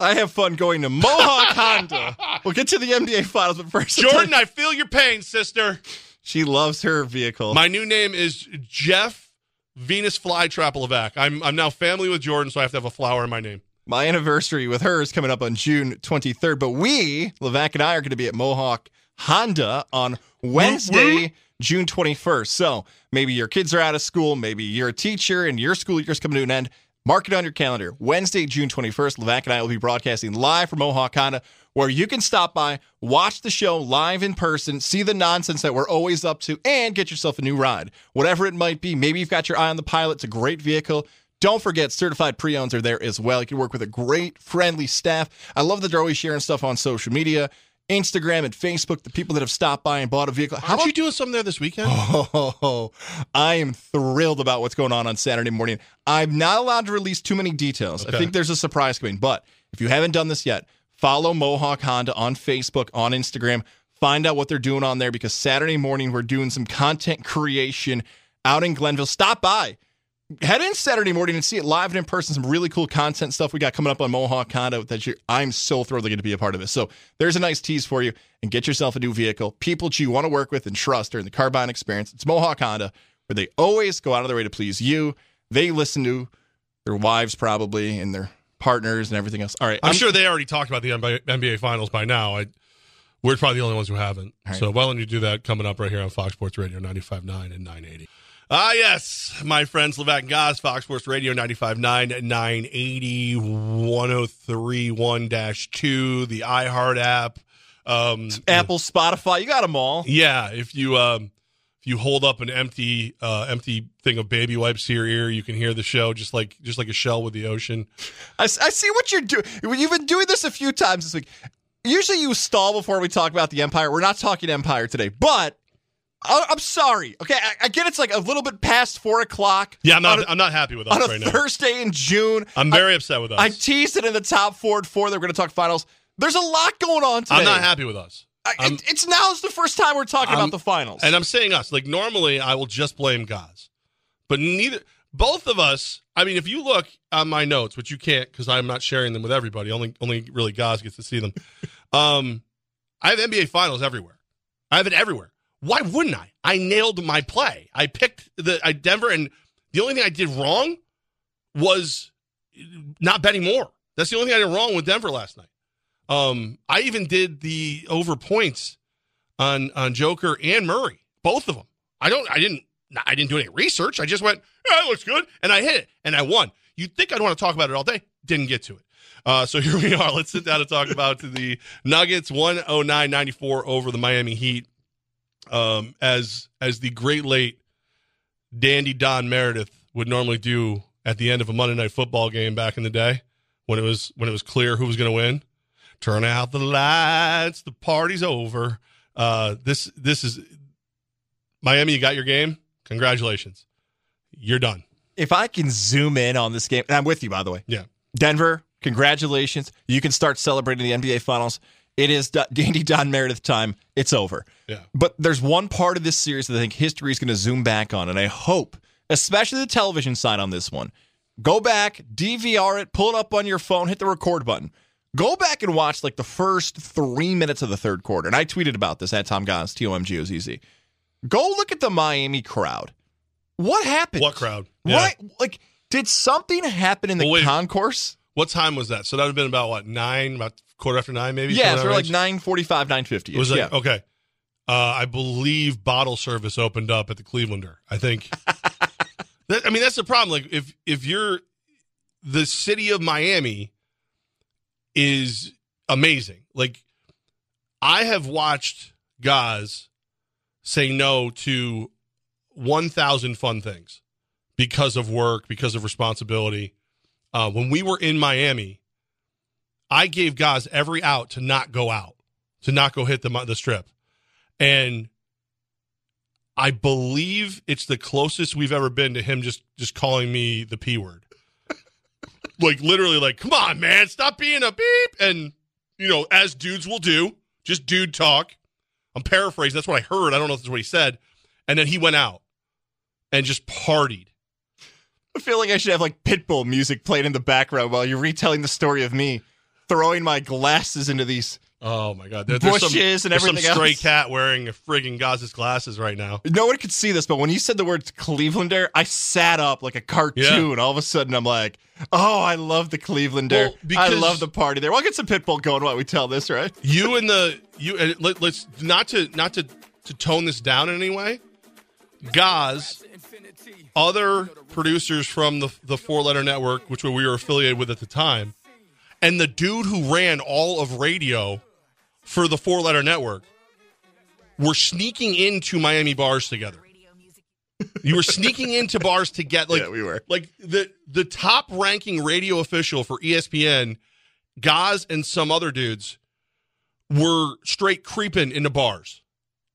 S3: I have fun going to Mohawk Honda. We'll get to the NBA Finals, but first,
S2: Jordan, I feel your pain, sister.
S3: she loves her vehicle.
S2: My new name is Jeff Venus Flytrap Levac. I'm I'm now family with Jordan, so I have to have a flower in my name.
S3: My anniversary with her is coming up on June 23rd, but we, Levac and I, are going to be at Mohawk Honda on Wednesday, mm-hmm. June 21st. So maybe your kids are out of school, maybe you're a teacher and your school year's coming to an end. Mark it on your calendar. Wednesday, June 21st, Levac and I will be broadcasting live from Mohawk Honda, where you can stop by, watch the show live in person, see the nonsense that we're always up to, and get yourself a new ride. Whatever it might be, maybe you've got your eye on the pilot. It's a great vehicle. Don't forget, certified pre-owns are there as well. You can work with a great, friendly staff. I love that they're always sharing stuff on social media, Instagram and Facebook. The people that have stopped by and bought a vehicle.
S2: How Aren't you doing something there this weekend?
S3: Oh, I am thrilled about what's going on on Saturday morning. I'm not allowed to release too many details. I think there's a surprise coming, but if you haven't done this yet, follow Mohawk Honda on Facebook, on Instagram. Find out what they're doing on there because Saturday morning we're doing some content creation out in Glenville. Stop by. Head in Saturday morning and see it live and in person. Some really cool content stuff we got coming up on Mohawk Honda that you I'm so thrilled to get to be a part of this. So there's a nice tease for you and get yourself a new vehicle. People that you want to work with and trust during the car buying experience. It's Mohawk Honda, where they always go out of their way to please you. They listen to their wives probably and their partners and everything else. All right,
S2: I'm, sure they already talked about the NBA, Finals by now. I, we're probably the only ones who haven't.
S3: Right.
S2: So why don't you do that coming up right here on Fox Sports Radio 95.9 and 980. Ah, yes, my friends, Levac and Goz, Fox Sports Radio 95.9 and 980, 1031-2, the iHeart app. Um,
S3: Apple, Spotify, you got them all.
S2: yeah, if you um, if you hold up an empty uh, empty thing of baby wipes to your ear, you can hear the show just like just like a shell with the ocean.
S3: I see what you're doing. You've been doing this a few times this week. Usually you stall before we talk about the Empire. We're not talking Empire today, but I, I'm sorry. Okay, I, I get it's like a little bit past four o'clock.
S2: Yeah, I'm not
S3: a,
S2: I'm not happy with us
S3: on a
S2: right now.
S3: Thursday in June.
S2: I'm very upset with us.
S3: I teased it in the top four and four that we're going to talk finals. There's a lot going on today.
S2: I'm not happy with us.
S3: I, it- it's now is the first time we're talking
S2: I'm-
S3: about the finals.
S2: And I'm saying us. Like normally I will just blame Goz. But neither both of us, I mean, if you look on my notes, which you can't because I'm not sharing them with everybody, only only really Goz gets to see them. um I have NBA finals everywhere. I have it everywhere. Why wouldn't I? I nailed my play. I picked the I Denver and the only thing I did wrong was not betting more. That's the only thing I did wrong with Denver last night. Um, I even did the over points on on Joker and Murray, both of them. I don't, I didn't, I didn't do any research. I just went, yeah, it looks good, and I hit it, and I won. You'd think I'd want to talk about it all day. Didn't get to it. Uh, so here we are. Let's sit down and talk about the Nuggets 109-94 over the Miami Heat. Um, as as the great late dandy Don Meredith would normally do at the end of a Monday night football game back in the day when it was when it was clear who was going to win. Turn out the lights, the party's over. Uh, this this is Miami. You got your game. Congratulations, you're done.
S3: if I can zoom in on this game, and I'm with you by the way.
S2: Yeah.
S3: Denver, congratulations. You can start celebrating the NBA Finals. It is D- Dandy Don Meredith time. It's over.
S2: Yeah.
S3: But there's one part of this series that I think history is going to zoom back on, and I hope, especially the television side on this one, go back, DVR it, pull it up on your phone, hit the record button. Go back and watch like the first three minutes of the third quarter. And I tweeted about this at Tom Gozz, T O M G O Z Z. Go look at the Miami crowd. What happened?
S2: What crowd?
S3: What? Like, did something happen in the
S2: Well, wait.
S3: concourse?
S2: What time was that? So that would have been about what nine, about quarter after nine, maybe.
S3: Yeah, so
S2: in
S3: like nine forty-five, nine fifty.
S2: It was like
S3: yeah.
S2: okay. Uh, I believe bottle service opened up at the Clevelander. I think. that, I mean, that's the problem. Like, if if you're the city of Miami is amazing. Like, I have watched guys say no to one thousand fun things because of work, because of responsibility. Uh, when we were in Miami, I gave guys every out to not go out, to not go hit the the strip, and I believe it's the closest we've ever been to him just just calling me the p word, like literally, like come on, man, stop being a beep, and you know, as dudes will do, just dude talk. I'm paraphrasing. That's what I heard. I don't know if that's what he said, and then he went out and just partied.
S3: I feel like I should have like Pitbull music playing in the background while you're retelling the story of me throwing my glasses into these.
S2: Oh my god, There- there's some,
S3: Bushes and
S2: there's
S3: everything
S2: Some stray
S3: else.
S2: cat wearing a friggin' Goz's glasses right now.
S3: No one could see this, but when you said the word Clevelander, I sat up like a cartoon. All of a sudden, I'm like, "Oh, I love the Clevelander.
S2: Well,
S3: I love the party there." We'll get some Pitbull going while we tell this, right?
S2: You and the you and let, let's not to not to to tone this down in any way. Goz, other producers from the the four letter network, which we were affiliated with at the time, and the dude who ran all of radio for the four letter network were sneaking into Miami bars together. You were sneaking into bars to get like
S3: Yeah, we were.
S2: like the the top ranking radio official for ESPN, Goz and some other dudes were straight creeping into bars,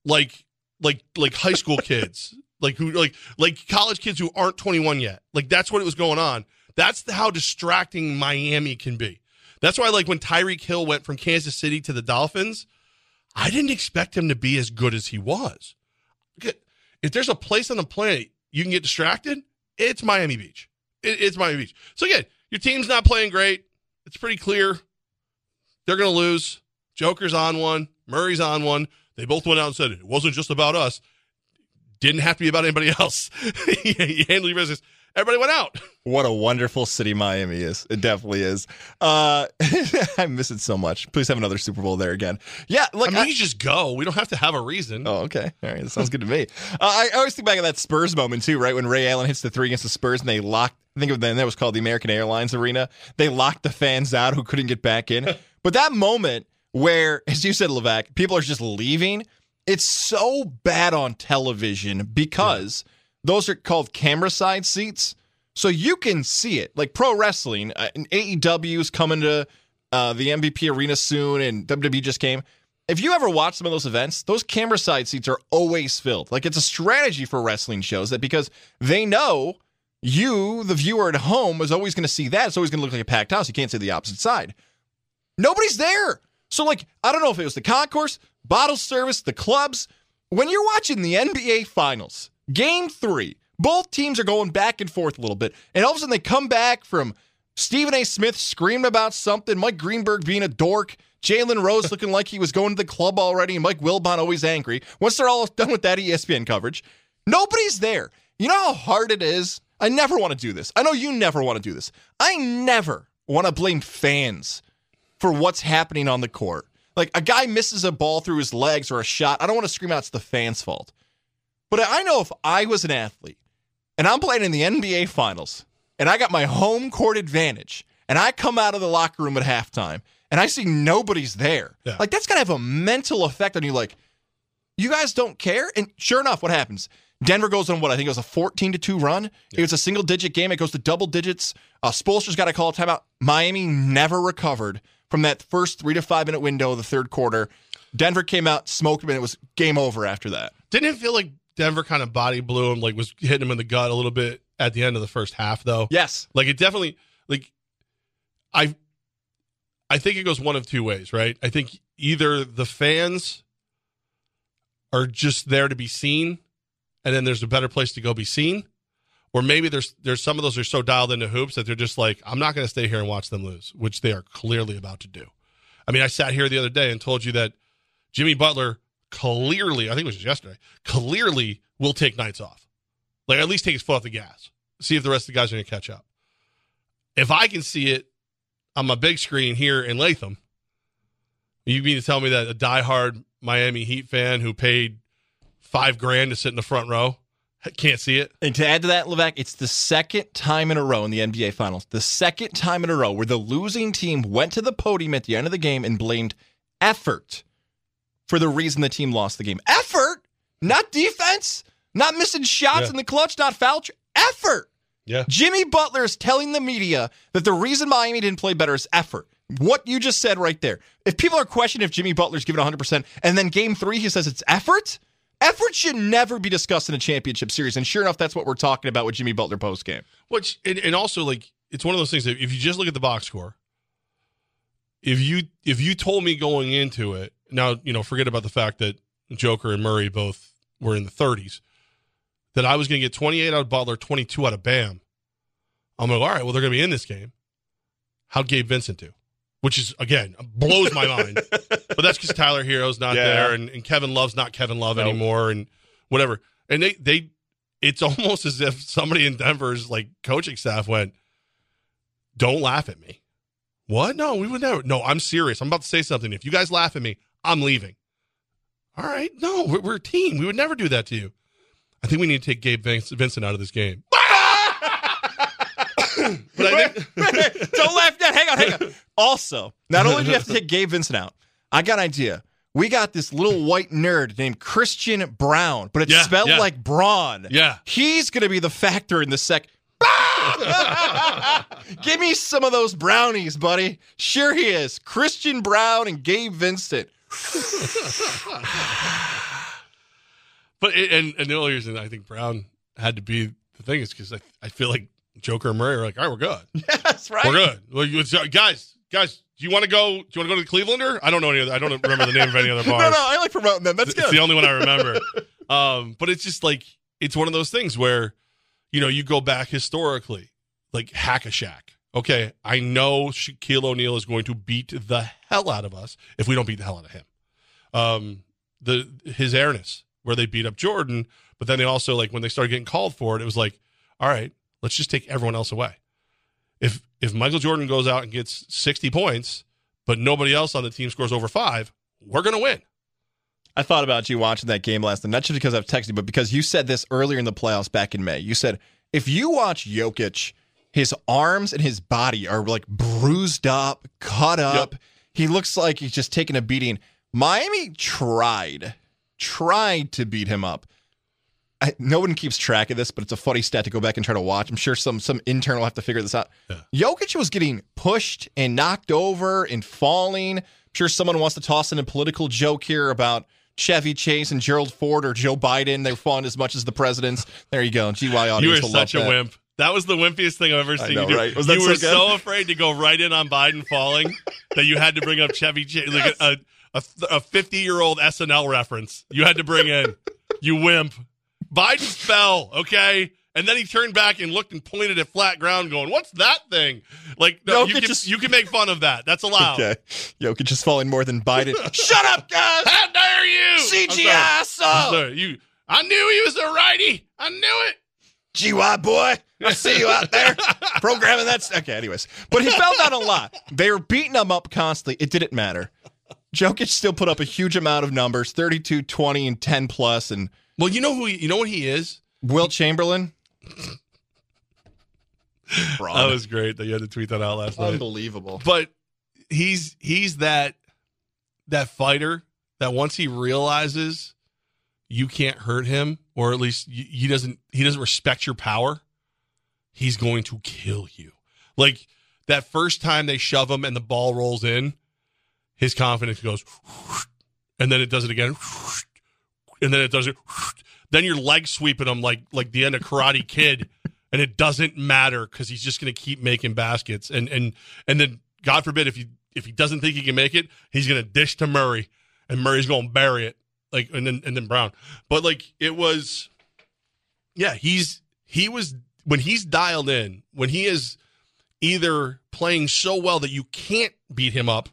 S2: like like like high school kids, like who like like college kids who aren't twenty one yet. Like that's what it was going on. That's how distracting Miami can be. That's why like when Tyreek Hill went from Kansas City to the Dolphins, I didn't expect him to be as good as he was. If there's a place on the planet you can get distracted, it's Miami Beach. It- it's Miami Beach. So again, your team's not playing great. It's pretty clear they're going to lose. Joker's on one. Murray's on one. They both went out and said it wasn't just about us. Didn't have to be about anybody else. you handle your business. everybody went out.
S3: What a wonderful city Miami is. It definitely is. Uh, I miss it so much. Please have another Super Bowl there again. Yeah, look,
S2: I mean, we just go. We don't have to have a reason.
S3: Oh, okay. All right. That sounds good to me. Uh, I I always think back of that Spurs moment, too, right? When Ray Allen hits the three against the Spurs and they locked, I think of then that was called the American Airlines Arena. They locked the fans out who couldn't get back in. but that moment where, as you said, Levac, people are just leaving, it's so bad on television because those are called camera side seats. So you can see it. Like pro wrestling, uh, AEW is coming to uh, the MVP arena soon, and WWE just came. If you ever watch some of those events, those camera side seats are always filled. Like it's a strategy for wrestling shows that because they know you, the viewer at home, is always going to see that. It's always going to look like a packed house. You can't see the opposite side. Nobody's there. So, like, I don't know if it was the concourse, bottle service, the clubs. When you're watching the NBA Finals, game three, both teams are going back and forth a little bit. And all of a sudden they come back from Stephen A. Smith screaming about something, Mike Greenberg being a dork, Jalen Rose looking like he was going to the club already, and Mike Wilbon always angry. Once they're all done with that ESPN coverage, nobody's there. You know how hard it is? I never want to do this. I know you never want to do this. I never want to blame fans for what's happening on the court. Like a guy misses a ball through his legs or a shot. I don't want to scream out it's the fans' fault. But I know if I was an athlete and I'm playing in the NBA finals and I got my home court advantage and I come out of the locker room at halftime and I see nobody's there.
S2: Yeah.
S3: Like that's gonna have a mental effect on you. Like, you guys don't care? And sure enough, what happens? Denver goes on what I think it was a 14 to 2 run. It was a single digit game. It goes to double digits. Uh, Spoelstra's got to call a timeout. Miami never recovered from that first three to five minute window of the third quarter. Denver came out, smoked him, and it was game over after that.
S2: Didn't it feel like Denver kind of body blew him, like was hitting him in the gut a little bit at the end of the first half, though?
S3: Yes.
S2: Like it definitely, like I, I think it goes one of two ways, right? I think either the fans are just there to be seen, and then there's a better place to go be seen, or maybe there's there's some of those are so dialed into hoops that they're just like, I'm not going to stay here and watch them lose, which they are clearly about to do. I mean, I sat here the other day and told you that Jimmy Butler clearly, I think it was yesterday, clearly will take nights off. Like at least take his foot off the gas. See if the rest of the guys are going to catch up. If I can see it on my big screen here in Latham, you mean to tell me that a diehard Miami Heat fan who paid five grand to sit in the front row can't see it?
S3: And to add to that, Levac, it's the second time in a row in the NBA Finals, the second time in a row where the losing team went to the podium at the end of the game and blamed effort for the reason the team lost the game. Effort, not defense, not missing shots
S2: Yeah.
S3: in the clutch, not foul. tr- Effort.
S2: Yeah.
S3: Jimmy Butler is telling the media that the reason Miami didn't play better is effort. What you just said right there. If people are questioning if Jimmy Butler's given 100%, and then game three, he says it's effort, effort should never be discussed in a championship series. And sure enough, that's what we're talking about with Jimmy Butler post game.
S2: Which and, and also like it's one of those things that if you just look at the box score, if you if you told me going into it, now you know forget about the fact that Joker and Murray both were in the 30s, that I was going to get 28 out of Butler, 22 out of Bam. I'm like, all right, well they're going to be in this game. How'd Gabe Vincent do? Which is again blows my mind. but that's because Tyler Herro's not
S3: Yeah.
S2: there, and, and Kevin Love's not Kevin Love
S3: Nope.
S2: anymore, and whatever. And they they it's almost as if somebody in Denver's like coaching staff went, "Don't laugh at me." What? No, we would never. No, I'm serious. I'm about to say something. If you guys laugh at me, I'm leaving. All right. No, we're, we're a team. We would never do that to you. I think we need to take Gabe Vincent out of this game. but I think
S3: Don't laugh yet. Hang on, hang on. Also, not only do you have to take Gabe Vincent out, I got an idea. We got this little white nerd named Christian Brown, but it's
S2: Yeah,
S3: spelled
S2: yeah.
S3: like Braun.
S2: Yeah.
S3: He's going to be the factor in the sec. Give me some of those brownies, buddy. Sure, he is. Christian Brown and Gabe Vincent.
S2: But it, and and the only reason I think Brown had to be the thing is because I, I feel like Joker and Murray are like, all right, we're good.
S3: Yes, right.
S2: We're good. Well, you, so, guys, guys, do you want to go? Do you want to go to the Clevelander? I don't know any other. I don't remember the name of any other bars.
S3: No, no, I like promoting them. That's
S2: It's
S3: good.
S2: It's the only one I remember. um, but it's just like it's one of those things where, you know, you go back historically, like Hack a Shack. Okay, I know Shaquille O'Neal is going to beat the hell out of us if we don't beat the hell out of him. Um, the his airness where they beat up Jordan, but then they also like when they started getting called for it, it was like, all right, Let's just take everyone else away. If if Michael Jordan goes out and gets 60 points, but nobody else on the team scores over five, we're going to win.
S3: I thought about you watching that game last night, not just because I've texted you, but because you said this earlier in the playoffs back in May. You said if you watch Jokic, his arms and his body are like bruised up, cut up. He looks like he's just taking a beating. Miami tried, tried to beat him up. I, no one keeps track of this, but it's a funny stat to go back and try to watch. I'm sure some some intern will have to figure this out. Jokic was getting pushed and knocked over and falling. I'm sure someone wants to toss in a political joke here about Chevy Chase and Gerald Ford or Joe Biden. They're falling as much as the presidents. There you go. GY audience.
S2: You were
S3: will
S2: such a
S3: that.
S2: wimp. That was the wimpiest thing I've ever seen
S3: know,
S2: you do.
S3: right? Was that
S2: you
S3: so
S2: were
S3: good?
S2: so afraid to go right in on Biden falling that you had to bring up Chevy Chase, like a a a fifty year old SNL reference. You had to bring in. You wimp. Biden fell, okay, and then he turned back and looked and pointed at flat ground, going, "What's that thing?" Like, no,
S3: Jokic
S2: you can
S3: just-
S2: you can make fun of that. That's allowed.
S3: Okay. Jokic is falling more than Biden. Shut up, guys!
S2: How dare you?
S3: CGI saw.
S2: You. I knew he was a righty. I knew it.
S3: GY boy, I see you out there programming that. st- Okay, anyways, but he fell down a lot. They were beating him up constantly. It didn't matter. Jokic still put up a huge amount of numbers 32, 20, and 10. And
S2: Well, you know who he, you know what he is.
S3: Wilt Chamberlain.
S2: That was great that you had to tweet that out last night.
S3: Unbelievable.
S2: But he's he's that that fighter that once he realizes you can't hurt him, or at least he doesn't he doesn't respect your power, he's going to kill you. Like that first time they shove him and the ball rolls in, his confidence goes, and then it does it again, and then it does it. Then you're leg sweeping him like like the end of Karate Kid, and it doesn't matter because he's just going to keep making baskets. And and and then God forbid if he if he doesn't think he can make it, he's going to dish to Murray, and Murray's going to bury it. Like and then and then Brown. But like it was, yeah. He's he was when he's dialed in when he is either playing so well that you can't beat him up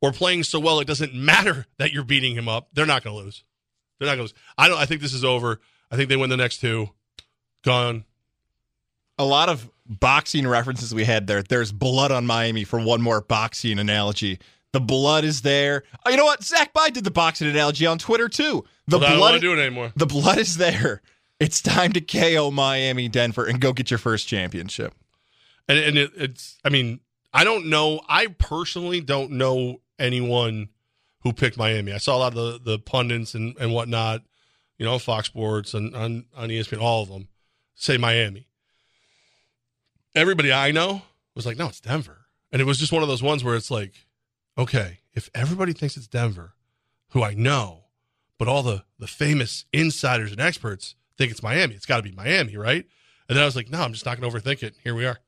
S2: or playing so well it doesn't matter that you're beating him up, they're not going to lose. They're not going to lose. I don't. I think this is over. I think they win the next two. Gone.
S3: A lot of boxing references we had there. There's blood on Miami for one more boxing analogy. The blood is there. Oh, you know what? Zach Bide did the boxing analogy on Twitter too. The
S2: Well, I don't
S3: blood
S2: want to do it anymore.
S3: The blood is there. It's time to KO Miami, Denver, and go get your first championship.
S2: And, and it, it's. I mean, I don't know. I personally don't know anyone who picked Miami. I saw a lot of the the pundits and and whatnot. You know, Fox Sports and on on ESPN, all of them say Miami. Everybody I know was like, no, it's Denver, and it was just one of those ones where it's like, okay, if everybody thinks it's Denver, who I know, but all the the famous insiders and experts think it's Miami, it's got to be Miami, right? And then I was like, no, I'm just not going to overthink it. Here we are.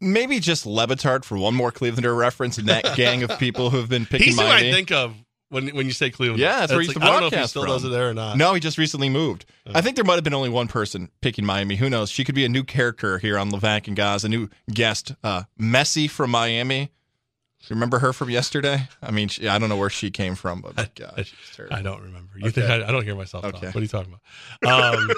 S3: Maybe just Le Batard for one more Clevelander reference and that gang of people who have been picking
S2: He's who. I think of when when you say Cleveland.
S3: Yeah, that's where he
S2: It's
S3: used
S2: like, I don't know if he still
S3: from.
S2: does it there or not.
S3: No, he just recently moved. I think there might have been only one person picking Miami. Who knows? She could be a new character here on Levac and Goz, a new guest. Uh, Messi from Miami. Remember her from yesterday? I mean, she, I don't know where she came from, but my God, she's terrible.
S2: I don't remember. You
S3: Okay.
S2: think I, I don't hear myself talk.
S3: Okay.
S2: What are you talking about? Um,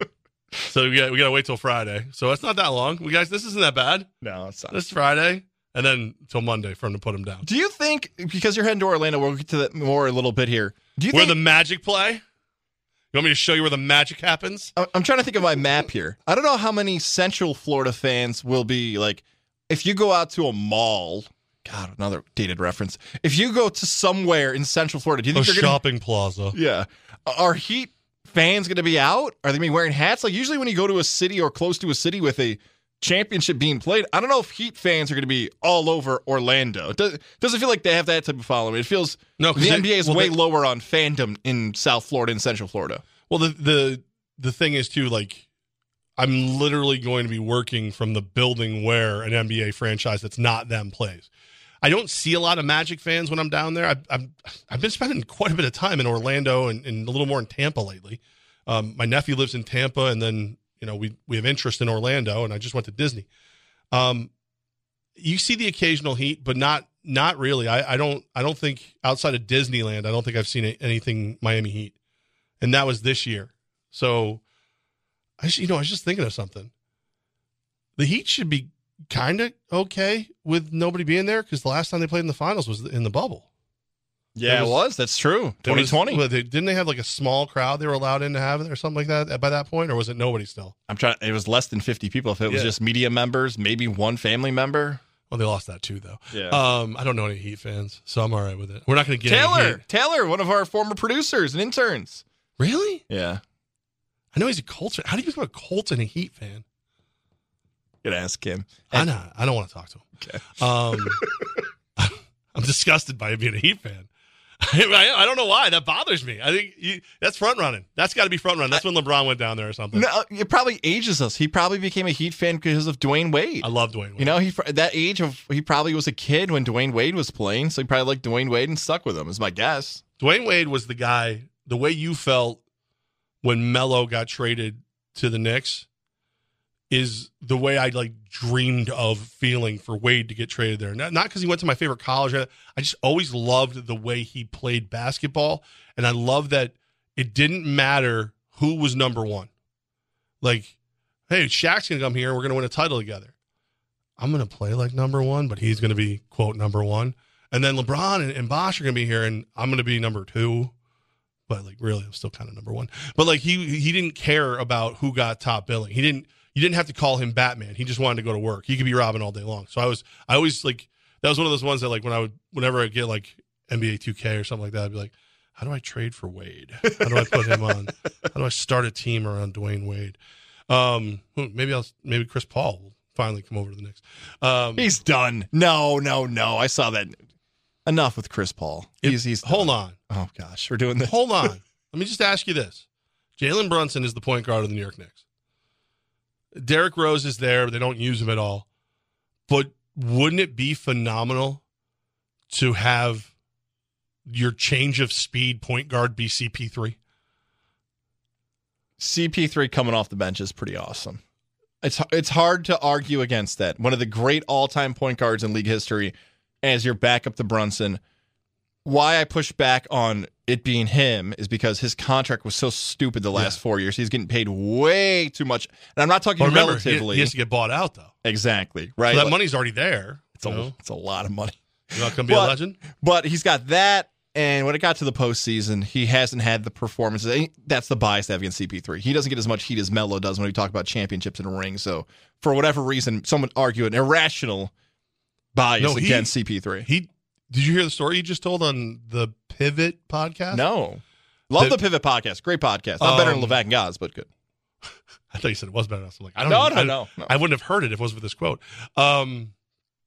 S2: so we got we got to wait till Friday. So it's not that long. We guys, this isn't that bad.
S3: No, it's not.
S2: This Friday, and then till Monday for him to put him down.
S3: Do you think because you're heading to Orlando, we'll get to that more a little bit here. Do you
S2: Where
S3: think
S2: the magic play? You want me to show you where the magic happens?
S3: I- I'm trying to think of my map here. I don't know how many Central Florida fans will be like, if you go out to a mall. God, another dated reference. If you go to somewhere in Central Florida, do you
S2: A
S3: think they're gonna,
S2: shopping plaza.
S3: Yeah, are Heat fans going to be out? Are they going to be wearing hats? Like usually when you go to a city or close to a city with a championship being played, I don't know if Heat fans are going to be all over Orlando. It does, doesn't feel like they have that type of following. It feels
S2: No,
S3: the NBA is
S2: well,
S3: way
S2: they-
S3: lower on fandom in South Florida and Central Florida.
S2: Well, the the the thing is too, like I'm literally going to be working from the building where an NBA franchise that's not them plays. I don't see a lot of Magic fans when I'm down there. I've I've, I've been spending quite a bit of time in Orlando and, and a little more in Tampa lately. Um, my nephew lives in Tampa, and then you know we we have interest in Orlando, and I just went to Disney. Um, you see the occasional heat, but not not really. I, I don't I don't think outside of Disneyland, I don't think I've seen anything Miami Heat, and that was this year. So, I you know I was just thinking of something. the Heat should be kind of okay with nobody being there because the last time they played in the finals was in the bubble.
S3: Yeah,
S2: It
S3: it
S2: was-
S3: was. That's true.
S2: There was-
S3: 2020.
S2: they- didn't they have like a small crowd they were allowed in to have it or something like that by that point, or was it nobody still?
S3: I'm trying. It was less than 50 people. If it was
S2: Yeah.
S3: just media members, maybe one family member.
S2: Well, they lost that too, though.
S3: Yeah.
S2: Um, I don't know any Heat fans, so I'm all right with it. We're not going to get
S3: Taylor. Taylor, one of our former producers and interns.
S2: Really?
S3: Yeah.
S2: I know he's a Colts fan. How do you become a Colts and a Heat fan?
S3: Could ask him.
S2: I know. I don't want to talk to him.
S3: Okay.
S2: Um, I'm disgusted by him being a Heat fan. I, I don't know why that bothers me. I think you, that's front running. That's got to be front running. That's when LeBron went down there or something.
S3: No, it probably ages us. He probably became a Heat fan because of Dwyane Wade.
S2: I love Dwyane. Wade.
S3: You know, he that age of he probably was a kid when Dwyane Wade was playing, so he probably liked Dwyane Wade and stuck with him. Is my guess.
S2: Dwyane Wade was the guy. The way you felt when Melo got traded to the Knicks is the way I like dreamed of feeling for Wade to get traded there. Not because he went to my favorite college. I just always loved the way he played basketball, and I love that it didn't matter who was number one. Like, hey, Shaq's gonna come here. and We're gonna win a title together. I'm gonna play like number one, but he's gonna be quote number one. And then LeBron and, and Bosh are gonna be here, and I'm gonna be number two. But like, really, I'm still kind of number one. But like, he he didn't care about who got top billing. He didn't. You didn't have to call him Batman. He just wanted to go to work. He could be Robin all day long. So I was, I always like that was one of those ones that like when I would, whenever I get like NBA 2K or something like that, I'd be like, how do I trade for Wade? How do I put him on? How do I start a team around Dwyane Wade? Um, hmm, maybe I'll maybe Chris Paul will finally come over to the Knicks. Um,
S3: He's done. No, no, no. I saw that. Enough with Chris Paul. He's he's.
S2: hold
S3: done.
S2: on.
S3: Oh gosh, we're doing this.
S2: Hold on. Let me just ask you this: Jalen Brunson is the point guard of the New York Knicks. Derrick Rose is there. They don't use him at all. But wouldn't it be phenomenal to have your change of speed point guard be CP3?
S3: CP3 coming off the bench is pretty awesome. It's it's hard to argue against that. One of the great all-time point guards in league history as your backup to Brunson. Why I push back on it being him is because his contract was so stupid the last four years. He's getting paid way too much. And I'm not talking
S2: But remember,
S3: relatively.
S2: he has to get bought out though.
S3: exactly. Right.
S2: So that
S3: Like,
S2: money's already there.
S3: it's, a,
S2: know?
S3: it's a lot of money.
S2: You're not going to be a legend.
S3: But he's got that. And when it got to the postseason, he hasn't had the performances. That's the bias I have against CP3. He doesn't get as much heat as Melo does when we talk about championships and rings. So, for whatever reason, some would argue an irrational bias
S2: No, he-
S3: against CP3.
S2: He did you hear the story he just told on the Pivot podcast?
S3: no. Love
S2: The-
S3: the Pivot podcast. Great podcast. Not better than
S2: Um,
S3: Levac and Goz, but good.
S2: I thought you said it was better. I'm like, I don't
S3: No,
S2: know.
S3: no,
S2: I,
S3: no, no.
S2: I wouldn't have heard it if it wasn't for this quote. Um,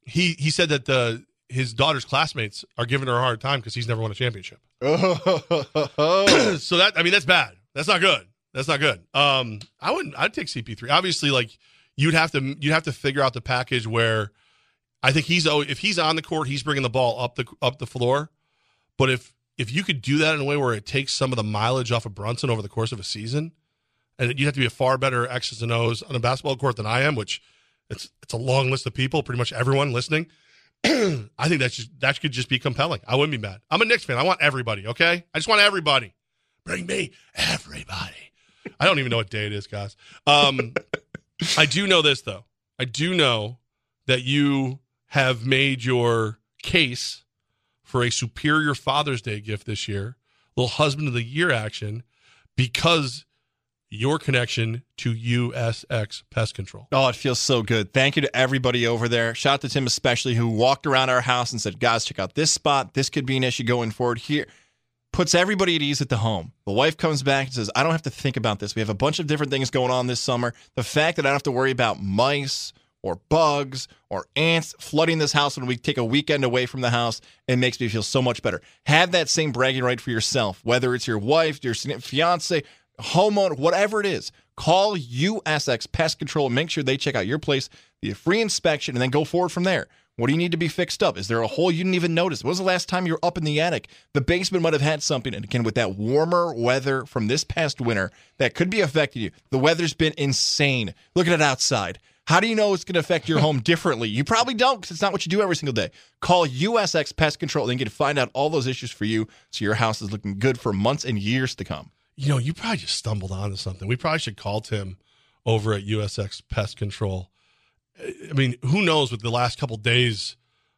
S2: he he said that the his daughter's classmates are giving her a hard time because he's never won a championship.
S3: Oh.
S2: so that I mean that's bad. That's not good. That's not good. Um, I wouldn't. I'd take CP3. Obviously, like you'd have to you'd have to figure out the package where I think he's oh if he's on the court, he's bringing the ball up the up the floor. But if if you could do that in a way where it takes some of the mileage off of Brunson over the course of a season, and you have to be a far better X's and O's on a basketball court than I am, which it's it's a long list of people, pretty much everyone listening. I think that's just, that could just be compelling. I wouldn't be mad. I'm a Knicks fan. I want everybody. Okay, I just want everybody. Bring me everybody. I don't even know what day it is, guys. Um, I do know this though. I do know that you have made your case for a superior Father's Day gift this year, little husband of the year action, because your connection to USX Pest Control.
S3: Oh, it feels so good. Thank you to everybody over there. Shout out to Tim especially who walked around our house and said, "Guys, check out this spot. This could be an issue going forward here." Puts everybody at ease at the home. The wife comes back and says, "I don't have to think about this. We have a bunch of different things going on this summer. The fact that I don't have to worry about mice or bugs or ants flooding this house when we take a weekend away from the house, it makes me feel so much better. Have that same bragging right for yourself, whether it's your wife, your fiance, homeowner, whatever it is. Call USX Pest Control and make sure they check out your place, the free inspection, and then go forward from there. What do you need to be fixed up? Is there a hole you didn't even notice? When was the last time you were up in the attic? The basement might have had something. And again, with that warmer weather from this past winter, that could be affecting you. The weather's been insane. Look at it outside. How do you know it's going to affect your home differently? You probably don't because it's not what you do every single day. Call USX Pest Control and you can find out all those issues for you so your house is looking good for months and years to come.
S2: You know, you probably just stumbled onto something. We probably should call Tim over at USX Pest Control I mean, who knows what the last couple days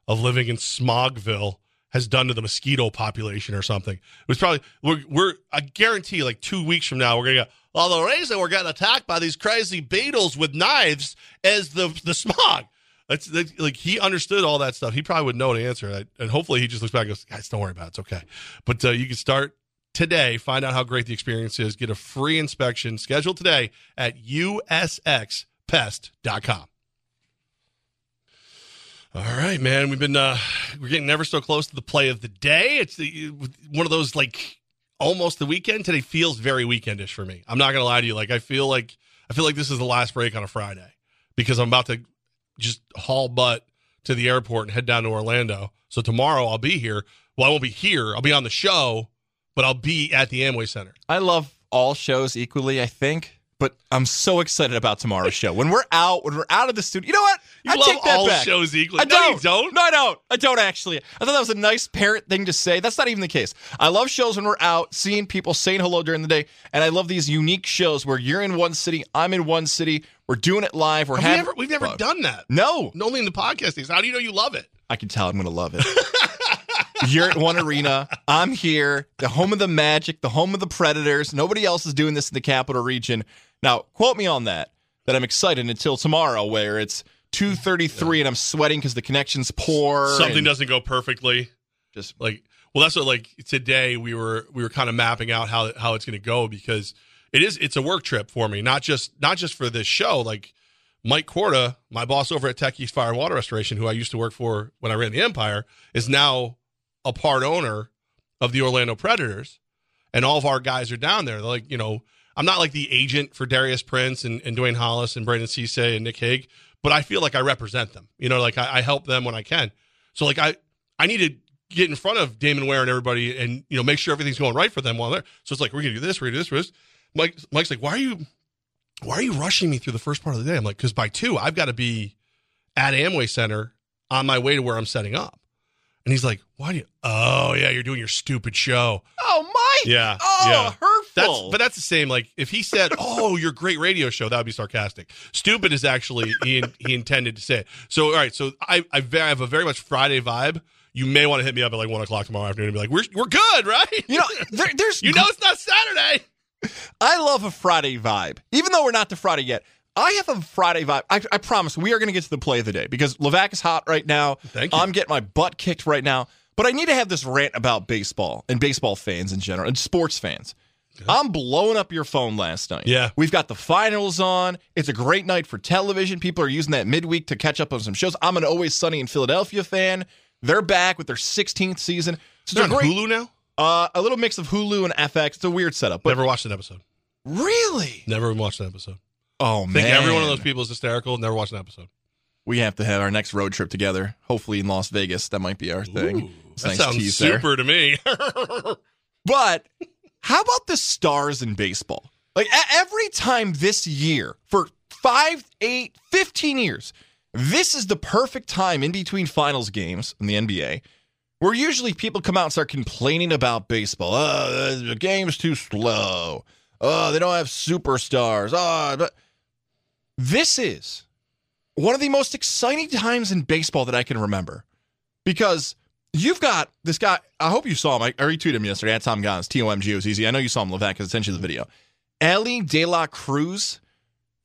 S2: of living in Smogville has done to the mosquito population or something. It was probably we're we're I guarantee like two weeks from now we're gonna go. Well, the reason we're getting attacked by these crazy beetles with knives is the the smog. Like he understood all that stuff. He probably would know the answer, and hopefully he just looks back and goes, "Guys, don't worry about it. It's okay." But uh, you can start today. Find out how great the experience is. Get a free inspection scheduled today at usxpest.com. All right, man. We've been uh we're getting never so close to the play of the day. It's the, one of those like almost the weekend. Today feels very weekendish for me. I'm not gonna lie to you. Like I feel like I feel like this is the last break on a Friday because I'm about to just haul butt to the airport and head down to Orlando. So tomorrow I'll be here. Well, I won't be here. I'll be on the show, but I'll be at the Amway Center.
S3: I love all shows equally, I think. But I'm so excited about tomorrow's show. When we're out, when we're out of the studio, you know what?
S2: You
S3: I
S2: love
S3: take that
S2: all
S3: back.
S2: shows equally.
S3: I
S2: No,
S3: don't.
S2: don't.
S3: No, I don't. I don't actually. I thought that was a nice parent thing to say. That's not even the case. I love shows when we're out, seeing people, saying hello during the day, and I love these unique shows where you're in one city, I'm in one city, we're doing it live. We're
S2: Have we
S3: having.
S2: ever, we've never done that.
S3: No,
S2: Only in the podcast. How do you know you love it?
S3: I can tell I'm going to love it. You're at one arena. I'm here, the home of the Magic, the home of the Predators. Nobody else is doing this in the capital region. Now, quote me on that. That I'm excited until tomorrow, where it's 2:33 and I'm sweating because the connection's poor.
S2: Something doesn't go perfectly.
S3: Just
S2: like well, that's what like today we were we were kind of mapping out how how it's going to go because it is it's a work trip for me, not just not just for this show. Like Mike Corda, my boss over at Tech East Fire and Water Restoration, who I used to work for when I ran the Empire, is now a part owner of the Orlando Predators, and all of our guys are down there. Like, you know, I'm not like the agent for Darius Prince and, and Dwayne Hollis and Brandon Cisse and Nick Hague, but I feel like I represent them. You know, like I, I help them when I can. So like I I need to get in front of Damon Ware and everybody and you know make sure everything's going right for them while they're so it's like we're gonna do this, we're gonna do this, we're gonna do this. Mike Mike's like, why are you why are you rushing me through the first part of the day? I'm like, because by two, I've got to be at Amway Center on my way to where I'm setting up. And he's like, why do you oh yeah, you're doing your stupid show.
S3: Oh, Mike.
S2: Yeah.
S3: Oh,
S2: yeah.
S3: hurtful.
S2: That's but that's the same. Like if he said, "Oh, your great radio show," that would be sarcastic. Stupid is actually he he intended to say it. So all right, so I I have a very much Friday vibe. You may want to hit me up at like one o'clock tomorrow afternoon and be like, "We're we're good, right?"
S3: You know, there, there's
S2: you know it's not Saturday.
S3: I love a Friday vibe, even though we're not to Friday yet. I have a Friday vibe. I, I promise we are going to get to the play of the day because Levac is hot right now.
S2: Thank you.
S3: I'm getting my butt kicked right now. But I need to have this rant about baseball and baseball fans in general and sports fans. I'm blowing up your phone last night.
S2: Yeah.
S3: We've got the finals on. It's a great night for television. People are using that midweek to catch up on some shows. I'm an Always Sunny in Philadelphia fan. They're back with their 16th season. So
S2: They're
S3: it's
S2: on
S3: great,
S2: Hulu now.
S3: Uh, a little mix of Hulu and FX. It's a weird setup. But
S2: Never watched an episode.
S3: really?
S2: Never watched an episode.
S3: Oh, man.
S2: think every one of those people is hysterical. Never watched an episode.
S3: We have to have our next road trip together. Hopefully in Las Vegas. That might be our thing. A
S2: That
S3: nice
S2: sounds
S3: there.
S2: super to me.
S3: But how about the stars in baseball? Like every time this year, for five, eight, 15 years, this is the perfect time in between finals games in the NBA where usually people come out and start complaining about baseball. Oh, the game's too slow. Oh, they don't have superstars. Oh, but this is one of the most exciting times in baseball that I can remember because you've got this guy. I hope you saw him. I, retweeted him yesterday at Tom Gozz, T O M G O Z Z. I know you saw him, Levac, because I sent you the video. Elly De La Cruz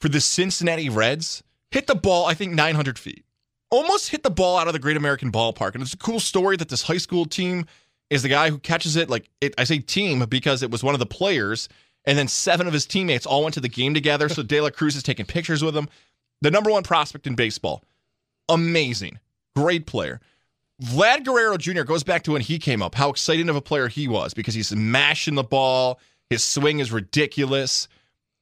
S3: for the Cincinnati Reds hit the ball, I think, 900 feet. Almost hit the ball out of the Great American Ballpark. And it's a cool story that this high school team is the guy who catches it. Like, it, I say team because it was one of the players. And then seven of his teammates all went to the game together. So De La Cruz is taking pictures with him. The number one prospect in baseball. Amazing. Great player. Vlad Guerrero Jr. goes back to when he came up, how exciting of a player he was because he's mashing the ball. His swing is ridiculous.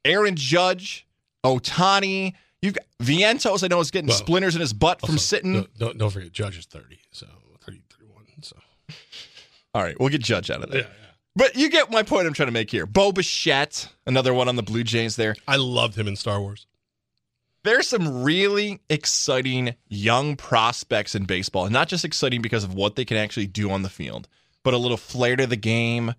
S3: Aaron Judge, Ohtani, you've got Vientos, I know is getting
S2: Well,
S3: splinters in his butt from
S2: Also,
S3: sitting.
S2: Don't, don't, don't forget, Judge is 30, so 30, 31. So
S3: All right, we'll get Judge out of there.
S2: yeah,
S3: But you get my point I'm trying to make here. Bo Bichette, another one on the Blue Jays there.
S2: I loved him in Star Wars.
S3: There's some really exciting young prospects in baseball, and not just exciting because of what they can actually do on the field, but a little flair to the game,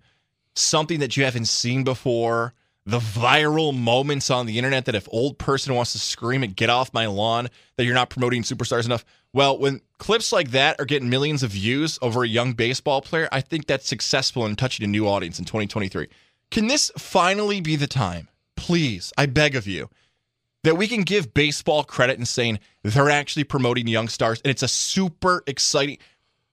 S3: something that you haven't seen before. the viral moments on the internet that if old person wants to scream and get off my lawn that you're not promoting superstars enough. Well, when clips like that are getting millions of views over a young baseball player, I think that's successful in touching a new audience in 2023. Can this finally be the time? Please, I beg of you, that we can give baseball credit in saying they're actually promoting young stars and it's a super exciting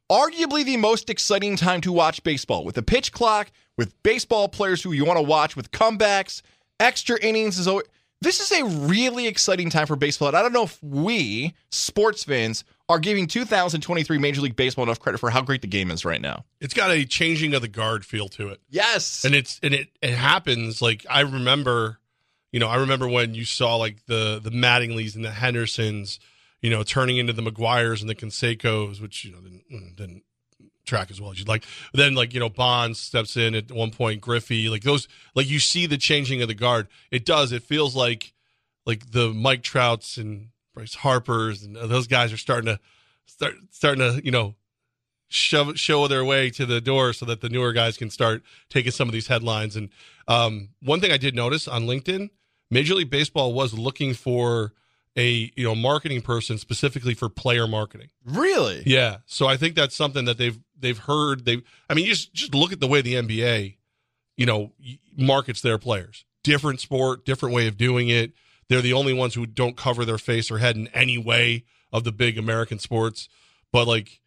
S3: arguably the most exciting time to watch baseball with the pitch clock, with baseball players who you want to watch, with comebacks, extra innings. Is always, this is a really exciting time for baseball. And I don't know if we, sports fans, are giving 2023 Major League Baseball enough credit for how great the game is right now.
S2: It's got a changing of the guard feel to it.
S3: Yes.
S2: And it's and it it happens like I remember, you know, I remember when you saw like the the Mattingleys and the Hendersons, you know, turning into the McGwires and the Canseco's, which you know didn't, didn't track as well as you'd like. Then like you know Bonds steps in at one point, Griffey, like those, like you see the changing of the guard. It does. It feels like like the Mike Trouts and Bryce Harper's and those guys are starting to start starting to you know shove show their way to the door so that the newer guys can start taking some of these headlines. And um, one thing I did notice on LinkedIn, Major League Baseball was looking for a you know marketing person specifically for player marketing.
S3: Really?
S2: Yeah. So I think that's something that they've they've heard. They, I mean, just just look at the way the NBA, you know, markets their players. Different sport, different way of doing it. They're the only ones who don't cover their face or head in any way of the big American sports. But like,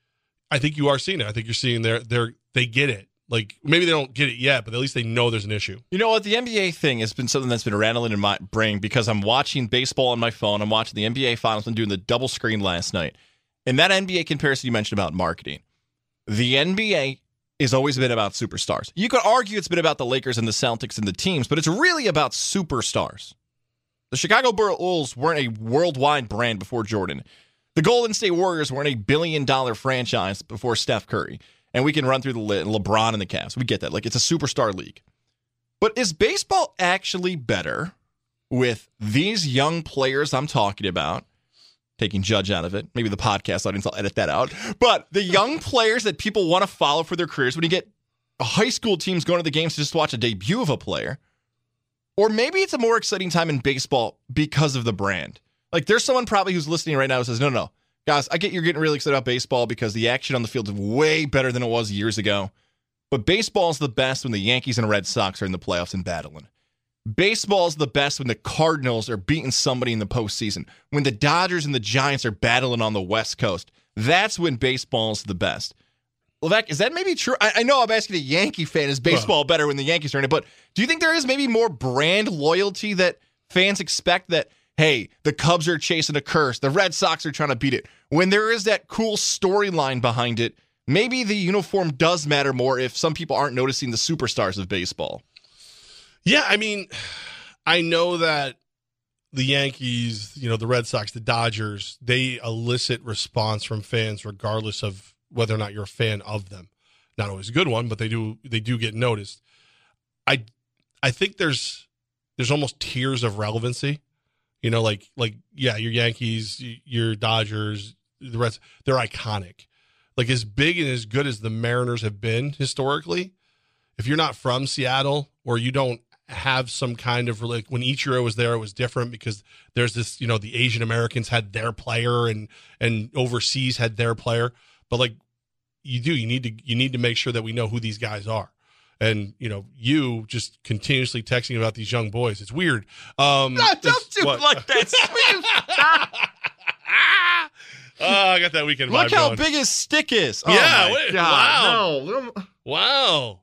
S2: I think you are seeing it. I think you're seeing their they're they get it. Like maybe they don't get it yet, but at least they know there's an issue.
S3: You know what? The NBA thing has been something that's been rattling in my brain because I'm watching baseball on my phone. I'm watching the NBA finals and doing the double screen last night. And that NBA comparison you mentioned about marketing, the NBA has always been about superstars. You could argue it's been about the Lakers and the Celtics and the teams, but it's really about superstars. The Chicago Bulls weren't a worldwide brand before Jordan. The Golden State Warriors weren't a billion dollar franchise before Steph Curry. And we can run through the Le- LeBron and the Cavs. We get that. Like it's a superstar league. But is baseball actually better with these young players I'm talking about? Taking Judge out of it. Maybe the podcast audience, I'll edit that out. But the young players that people want to follow for their careers, when you get high school teams going to the games to just watch a debut of a player, or maybe it's a more exciting time in baseball because of the brand. Like there's someone probably who's listening right now who says, no, no, guys, I get you're getting really excited about baseball because the action on the field is way better than it was years ago. But baseball is the best when the Yankees and Red Sox are in the playoffs and battling. Baseball is the best when the Cardinals are beating somebody in the postseason. When the Dodgers and the Giants are battling on the West Coast. That's when baseball is the best. Levac, is that maybe true? I, I, know I'm asking a Yankee fan, is baseball better when the Yankees are in it? But do you think there is maybe more brand loyalty that fans expect that, hey, the Cubs are chasing a curse, the Red Sox are trying to beat it? When there is that cool storyline behind it, maybe the uniform does matter more if some people aren't noticing the superstars of baseball.
S2: Yeah, I mean, I know that the Yankees, you know, the Red Sox, the Dodgers, they elicit response from fans regardless of whether or not you're a fan of them. Not always a good one, but they do they do get noticed. I I think there's there's almost tiers of relevancy. You know, like like yeah, your Yankees, your Dodgers, the Reds, they're iconic. Like as big and as good as the Mariners have been historically, if you're not from Seattle or you don't have some kind of like when Ichiro was there, it was different because there's this, you know, the Asian Americans had their player and and overseas had their player. But like you do, you need to you need to make sure that we know who these guys are. And you know, you just continuously texting about these young boys. It's weird. Um
S3: no, don't do
S2: what?
S3: like that.
S2: oh, I got that weekend
S3: Look how
S2: going.
S3: big his stick is. Oh
S2: yeah, wait, wow.
S3: No.
S2: Wow.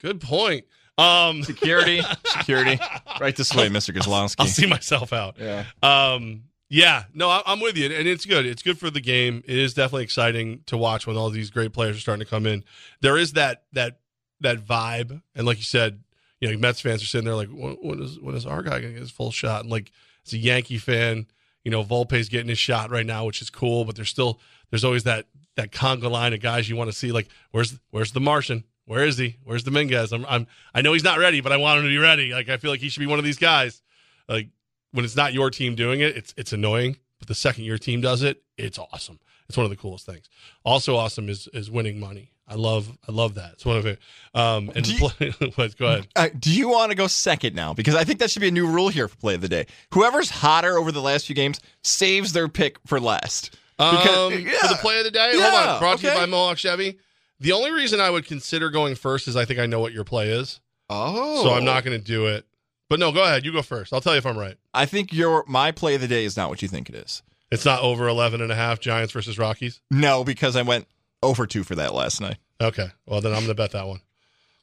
S2: Good point. Um
S3: Security. Security. Right this way, Mr. Kozlowski.
S2: I'll see myself out.
S3: Yeah.
S2: Um, yeah, no, I- I'm with you, and it's good. It's good for the game. It is definitely exciting to watch when all these great players are starting to come in. There is that that that vibe, and like you said, you know, Mets fans are sitting there like, when, when is when is our guy gonna get his full shot? And like, as a Yankee fan, you know, Volpe's getting his shot right now, which is cool. But there's still there's always that that conga line of guys you want to see. Like, where's where's the Martian? Where is he? Where's Dominguez? I'm, I'm I know he's not ready, but I want him to be ready. Like, I feel like he should be one of these guys. Like when it's not your team doing it, it's it's annoying. But the second your team does it, it's awesome. It's one of the coolest things. Also awesome is is winning money. I love I love that. It's one of it. Um, and
S3: Do you-
S2: play, go ahead.
S3: Uh, do you want to go second now? Because I think that should be a new rule here for play of the day. Whoever's hotter over the last few games saves their pick for last. Because-
S2: Um, For the play of the day, hold
S3: Yeah,
S2: on. Brought to you by Mohawk Chevy. The only reason I would consider going first is I think I know what your play is.
S3: Oh,
S2: So I'm not oh. going to do it. But no, go ahead. You go first. I'll tell you if I'm right.
S3: I think your my play of the day is not what you think it is.
S2: It's not over 11 and a half Giants versus Rockies.
S3: No, because I went over two for that last night.
S2: Okay. Well, then I'm going to bet that one.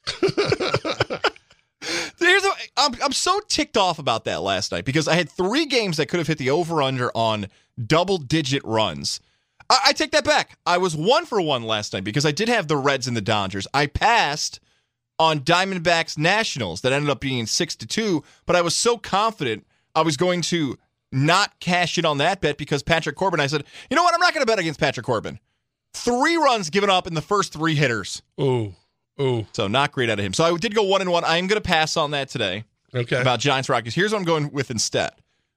S3: There's a, I'm, I'm so ticked off about that last night because I had three games that could have hit the over under on double digit runs. I, I take that back. I was one for one last night because I did have the Reds and the Dodgers. I passed on Diamondbacks Nationals that ended up being six to two, but I was so confident I was going to not cash in on that bet because Patrick Corbin. I said, you know what? I'm not going to bet against Patrick Corbin. Three runs given up in the first three hitters.
S2: Ooh, ooh.
S3: So not great out of him. So I did go one and one. I am going to pass on that today.
S2: Okay.
S3: About Giants Rockies. Here's what I'm going with instead.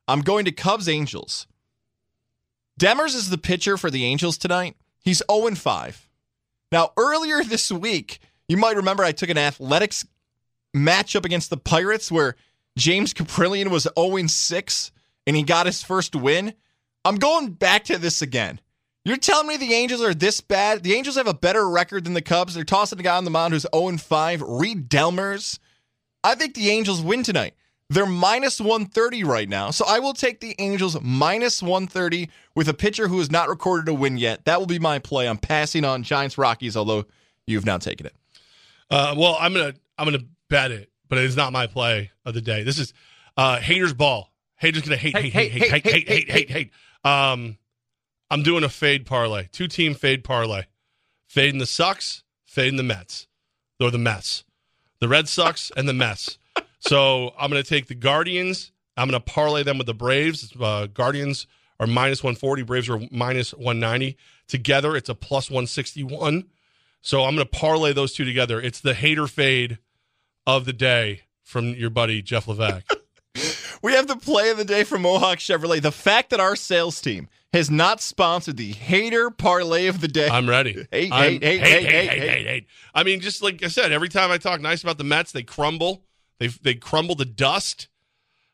S3: I'm going to Cubs Angels. Detmers is the pitcher for the Angels tonight. He's 0 5. Now, earlier this week, you might remember I took an athletics matchup against the Pirates where James Kaprielian was 0 6 and he got his first win. I'm going back to this again. You're telling me the Angels are this bad? The Angels have a better record than the Cubs. They're tossing a guy on the mound who's 0 5, Reid Detmers. I think the Angels win tonight. They're minus 130 right now. So I will take the Angels minus 130 with a pitcher who has not recorded a win yet. That will be my play. I'm passing on Giants Rockies, although you've now taken it.
S2: Uh, well, I'm gonna I'm gonna bet it, but it is not my play of the day. This is uh, haters ball. Haters gonna hate, hate, hate, hate, hate, hate, hate, hate, hate. Um, I'm doing a fade parlay, two team fade parlay, fading the Sucks, fading the Mets, or the Mets, the Red Sox and the Mets. So I'm gonna take the Guardians. I'm gonna parlay them with the Braves. Uh, Guardians are minus 140, Braves are minus 190. Together, it's a plus 161. So I'm going to parlay those two together. It's the hater fade of the day from your buddy Jeff Levac.
S3: We have the play of the day from Mohawk Chevrolet. The fact that our sales team has not sponsored the hater parlay of the day.
S2: I'm ready.
S3: Hate,
S2: I'm-
S3: hate, hate, hate, hate, hate.
S2: hate. I mean, just like I said, every time I talk nice about the Mets, they crumble. They they crumble to dust,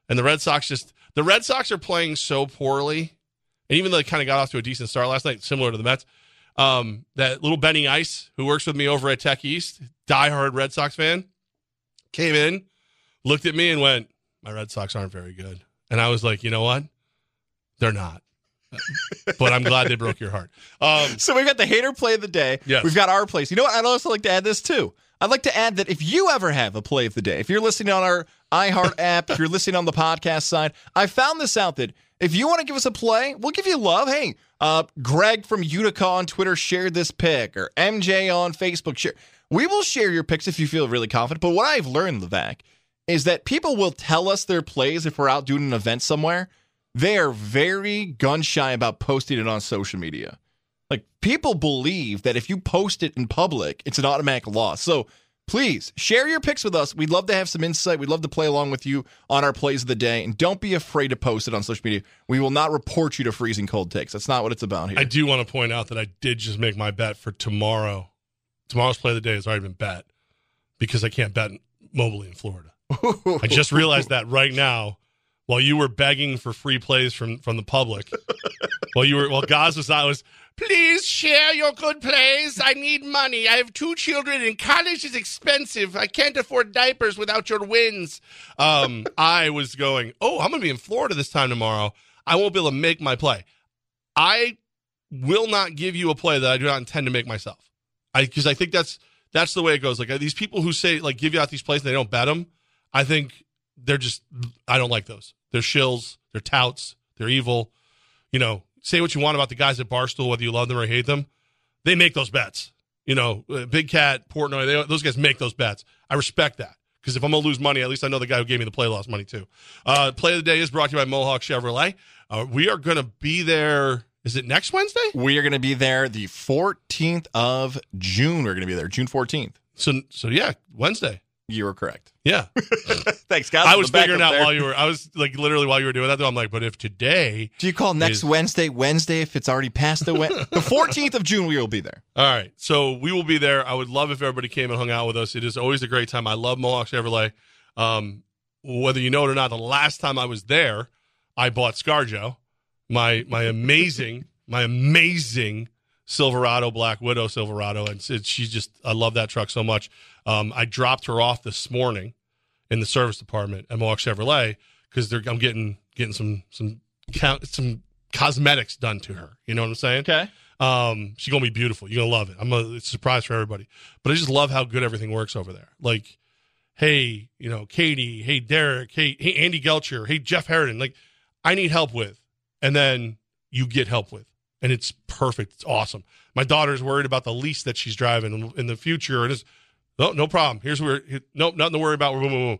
S2: and the Red Sox just the Red Sox are playing so poorly, and even though they kind of got off to a decent start last night, similar to the Mets. Um, that little Benny Ice, who works with me over at Tech East, diehard Red Sox fan, came in, looked at me, and went, "My Red Sox aren't very good." And I was like, "You know what? They're not." but I'm glad they broke your heart. Um,
S3: So we've got the hater play of the day.
S2: Yes.
S3: We've got our place. You know what? I'd also like to add this too. I'd like to add that if you ever have a play of the day, if you're listening on our iHeart app, if you're listening on the podcast side, I found this out that if you want to give us a play, we'll give you love. Hey, uh, Greg from Utica on Twitter shared this pick, or MJ on Facebook share. We will share your picks if you feel really confident. But what I've learned, Levac, is that people will tell us their plays if we're out doing an event somewhere. They are very gun shy about posting it on social media. Like people believe that if you post it in public, it's an automatic loss. So please share your picks with us. We'd love to have some insight. We'd love to play along with you on our plays of the day. And don't be afraid to post it on social media. We will not report you to freezing cold takes. That's not what it's about here.
S2: I do want to point out that I did just make my bet for tomorrow. Tomorrow's play of the day has already been bet because I can't bet mobily in Florida. I just realized that right now while you were begging for free plays from from the public. while you were while Goz was I was please share your good plays. I need money. I have two children and college is expensive. I can't afford diapers without your wins. Um, I was going, oh, I'm gonna be in Florida this time tomorrow. I won't be able to make my play. I will not give you a play that I do not intend to make myself. I because I think that's that's the way it goes. Like these people who say like give you out these plays and they don't bet them. I think they're just I don't like those. They're shills. They're touts. They're evil. You know, say what you want about the guys at Barstool, whether you love them or hate them. They make those bets. You know, uh, Big Cat, Portnoy, they, those guys make those bets. I respect that because if I'm going to lose money, at least I know the guy who gave me the play lost money too. Uh, play of the day is brought to you by Mohawk Chevrolet. Uh, we are going to be there. Is it next Wednesday?
S3: we are going to be there the 14th of June. We're going to be there, June 14th.
S2: So, so yeah, Wednesday.
S3: You were correct.
S2: Yeah.
S3: Thanks, guys.
S2: I was figuring out
S3: there.
S2: while you were. I was like literally while you were doing that. Though I'm like, but if today,
S3: Do you call next
S2: is-
S3: Wednesday Wednesday if it's already past the Wed- the 14th of June? We will be there.
S2: All right. So we will be there. I would love if everybody came and hung out with us. It is always a great time. I love Mohawk Chevrolet. Um, whether you know it or not, the last time I was there, I bought ScarJo, my my amazing, my amazing Silverado Black Widow Silverado, and it's, she's just I love that truck so much. Um, I dropped her off this morning in the service department at Mohawk Chevrolet because I'm getting getting some some some cosmetics done to her. You know what I'm saying?
S3: Okay.
S2: Um, she's gonna be beautiful. You're gonna love it. I'm a it's a surprise for everybody. But I just love how good everything works over there. Like, hey, you know, Katie, hey Derek, hey, hey Andy Gelcher, hey Jeff Harridan. Like, I need help with, and then you get help with, and it's perfect. It's awesome. My daughter's worried about the lease that she's driving in, in the future, and it's no, no problem. Here's where nope, nothing to worry about. Boom, boom, boom.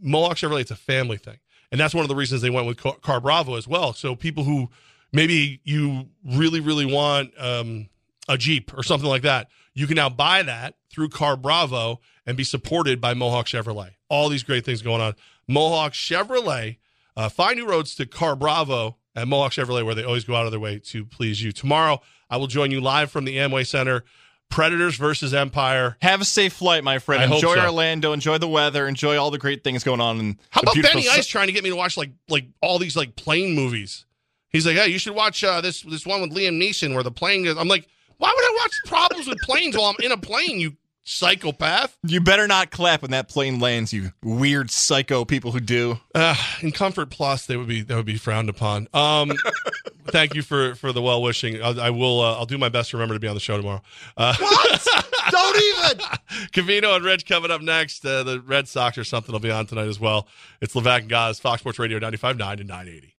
S2: Mohawk Chevrolet, it's a family thing, and that's one of the reasons they went with Car, Car Bravo as well. So people who maybe you really, really want um, a Jeep or something like that, you can now buy that through Car Bravo and be supported by Mohawk Chevrolet. All these great things going on. Mohawk Chevrolet. Uh, find new roads to Car Bravo at Mohawk Chevrolet, where they always go out of their way to please you. Tomorrow, I will join you live from the Amway Center. Predators versus Empire.
S3: Have a safe flight, my friend.
S2: I
S3: enjoy
S2: so.
S3: Orlando. Enjoy the weather. Enjoy all the great things going on. In
S2: How about Benny
S3: su-
S2: Ice trying to get me to watch like like all these like plane movies? He's like, hey, you should watch uh, this this one with Liam Neeson where the plane is. I'm like, why would I watch problems with planes while I'm in a plane? You psychopath.
S3: You better not clap when that plane lands. You weird psycho people who do.
S2: Uh, in Comfort Plus, they would be that would be frowned upon. Um, thank you for for the well wishing. I, I will. Uh, I'll do my best to remember to be on the show tomorrow. Uh,
S3: What? Don't even.
S2: Cavino and Rich coming up next. Uh, the Red Sox or something will be on tonight as well. It's Levac and Goz, Fox Sports Radio 95.9 and 980.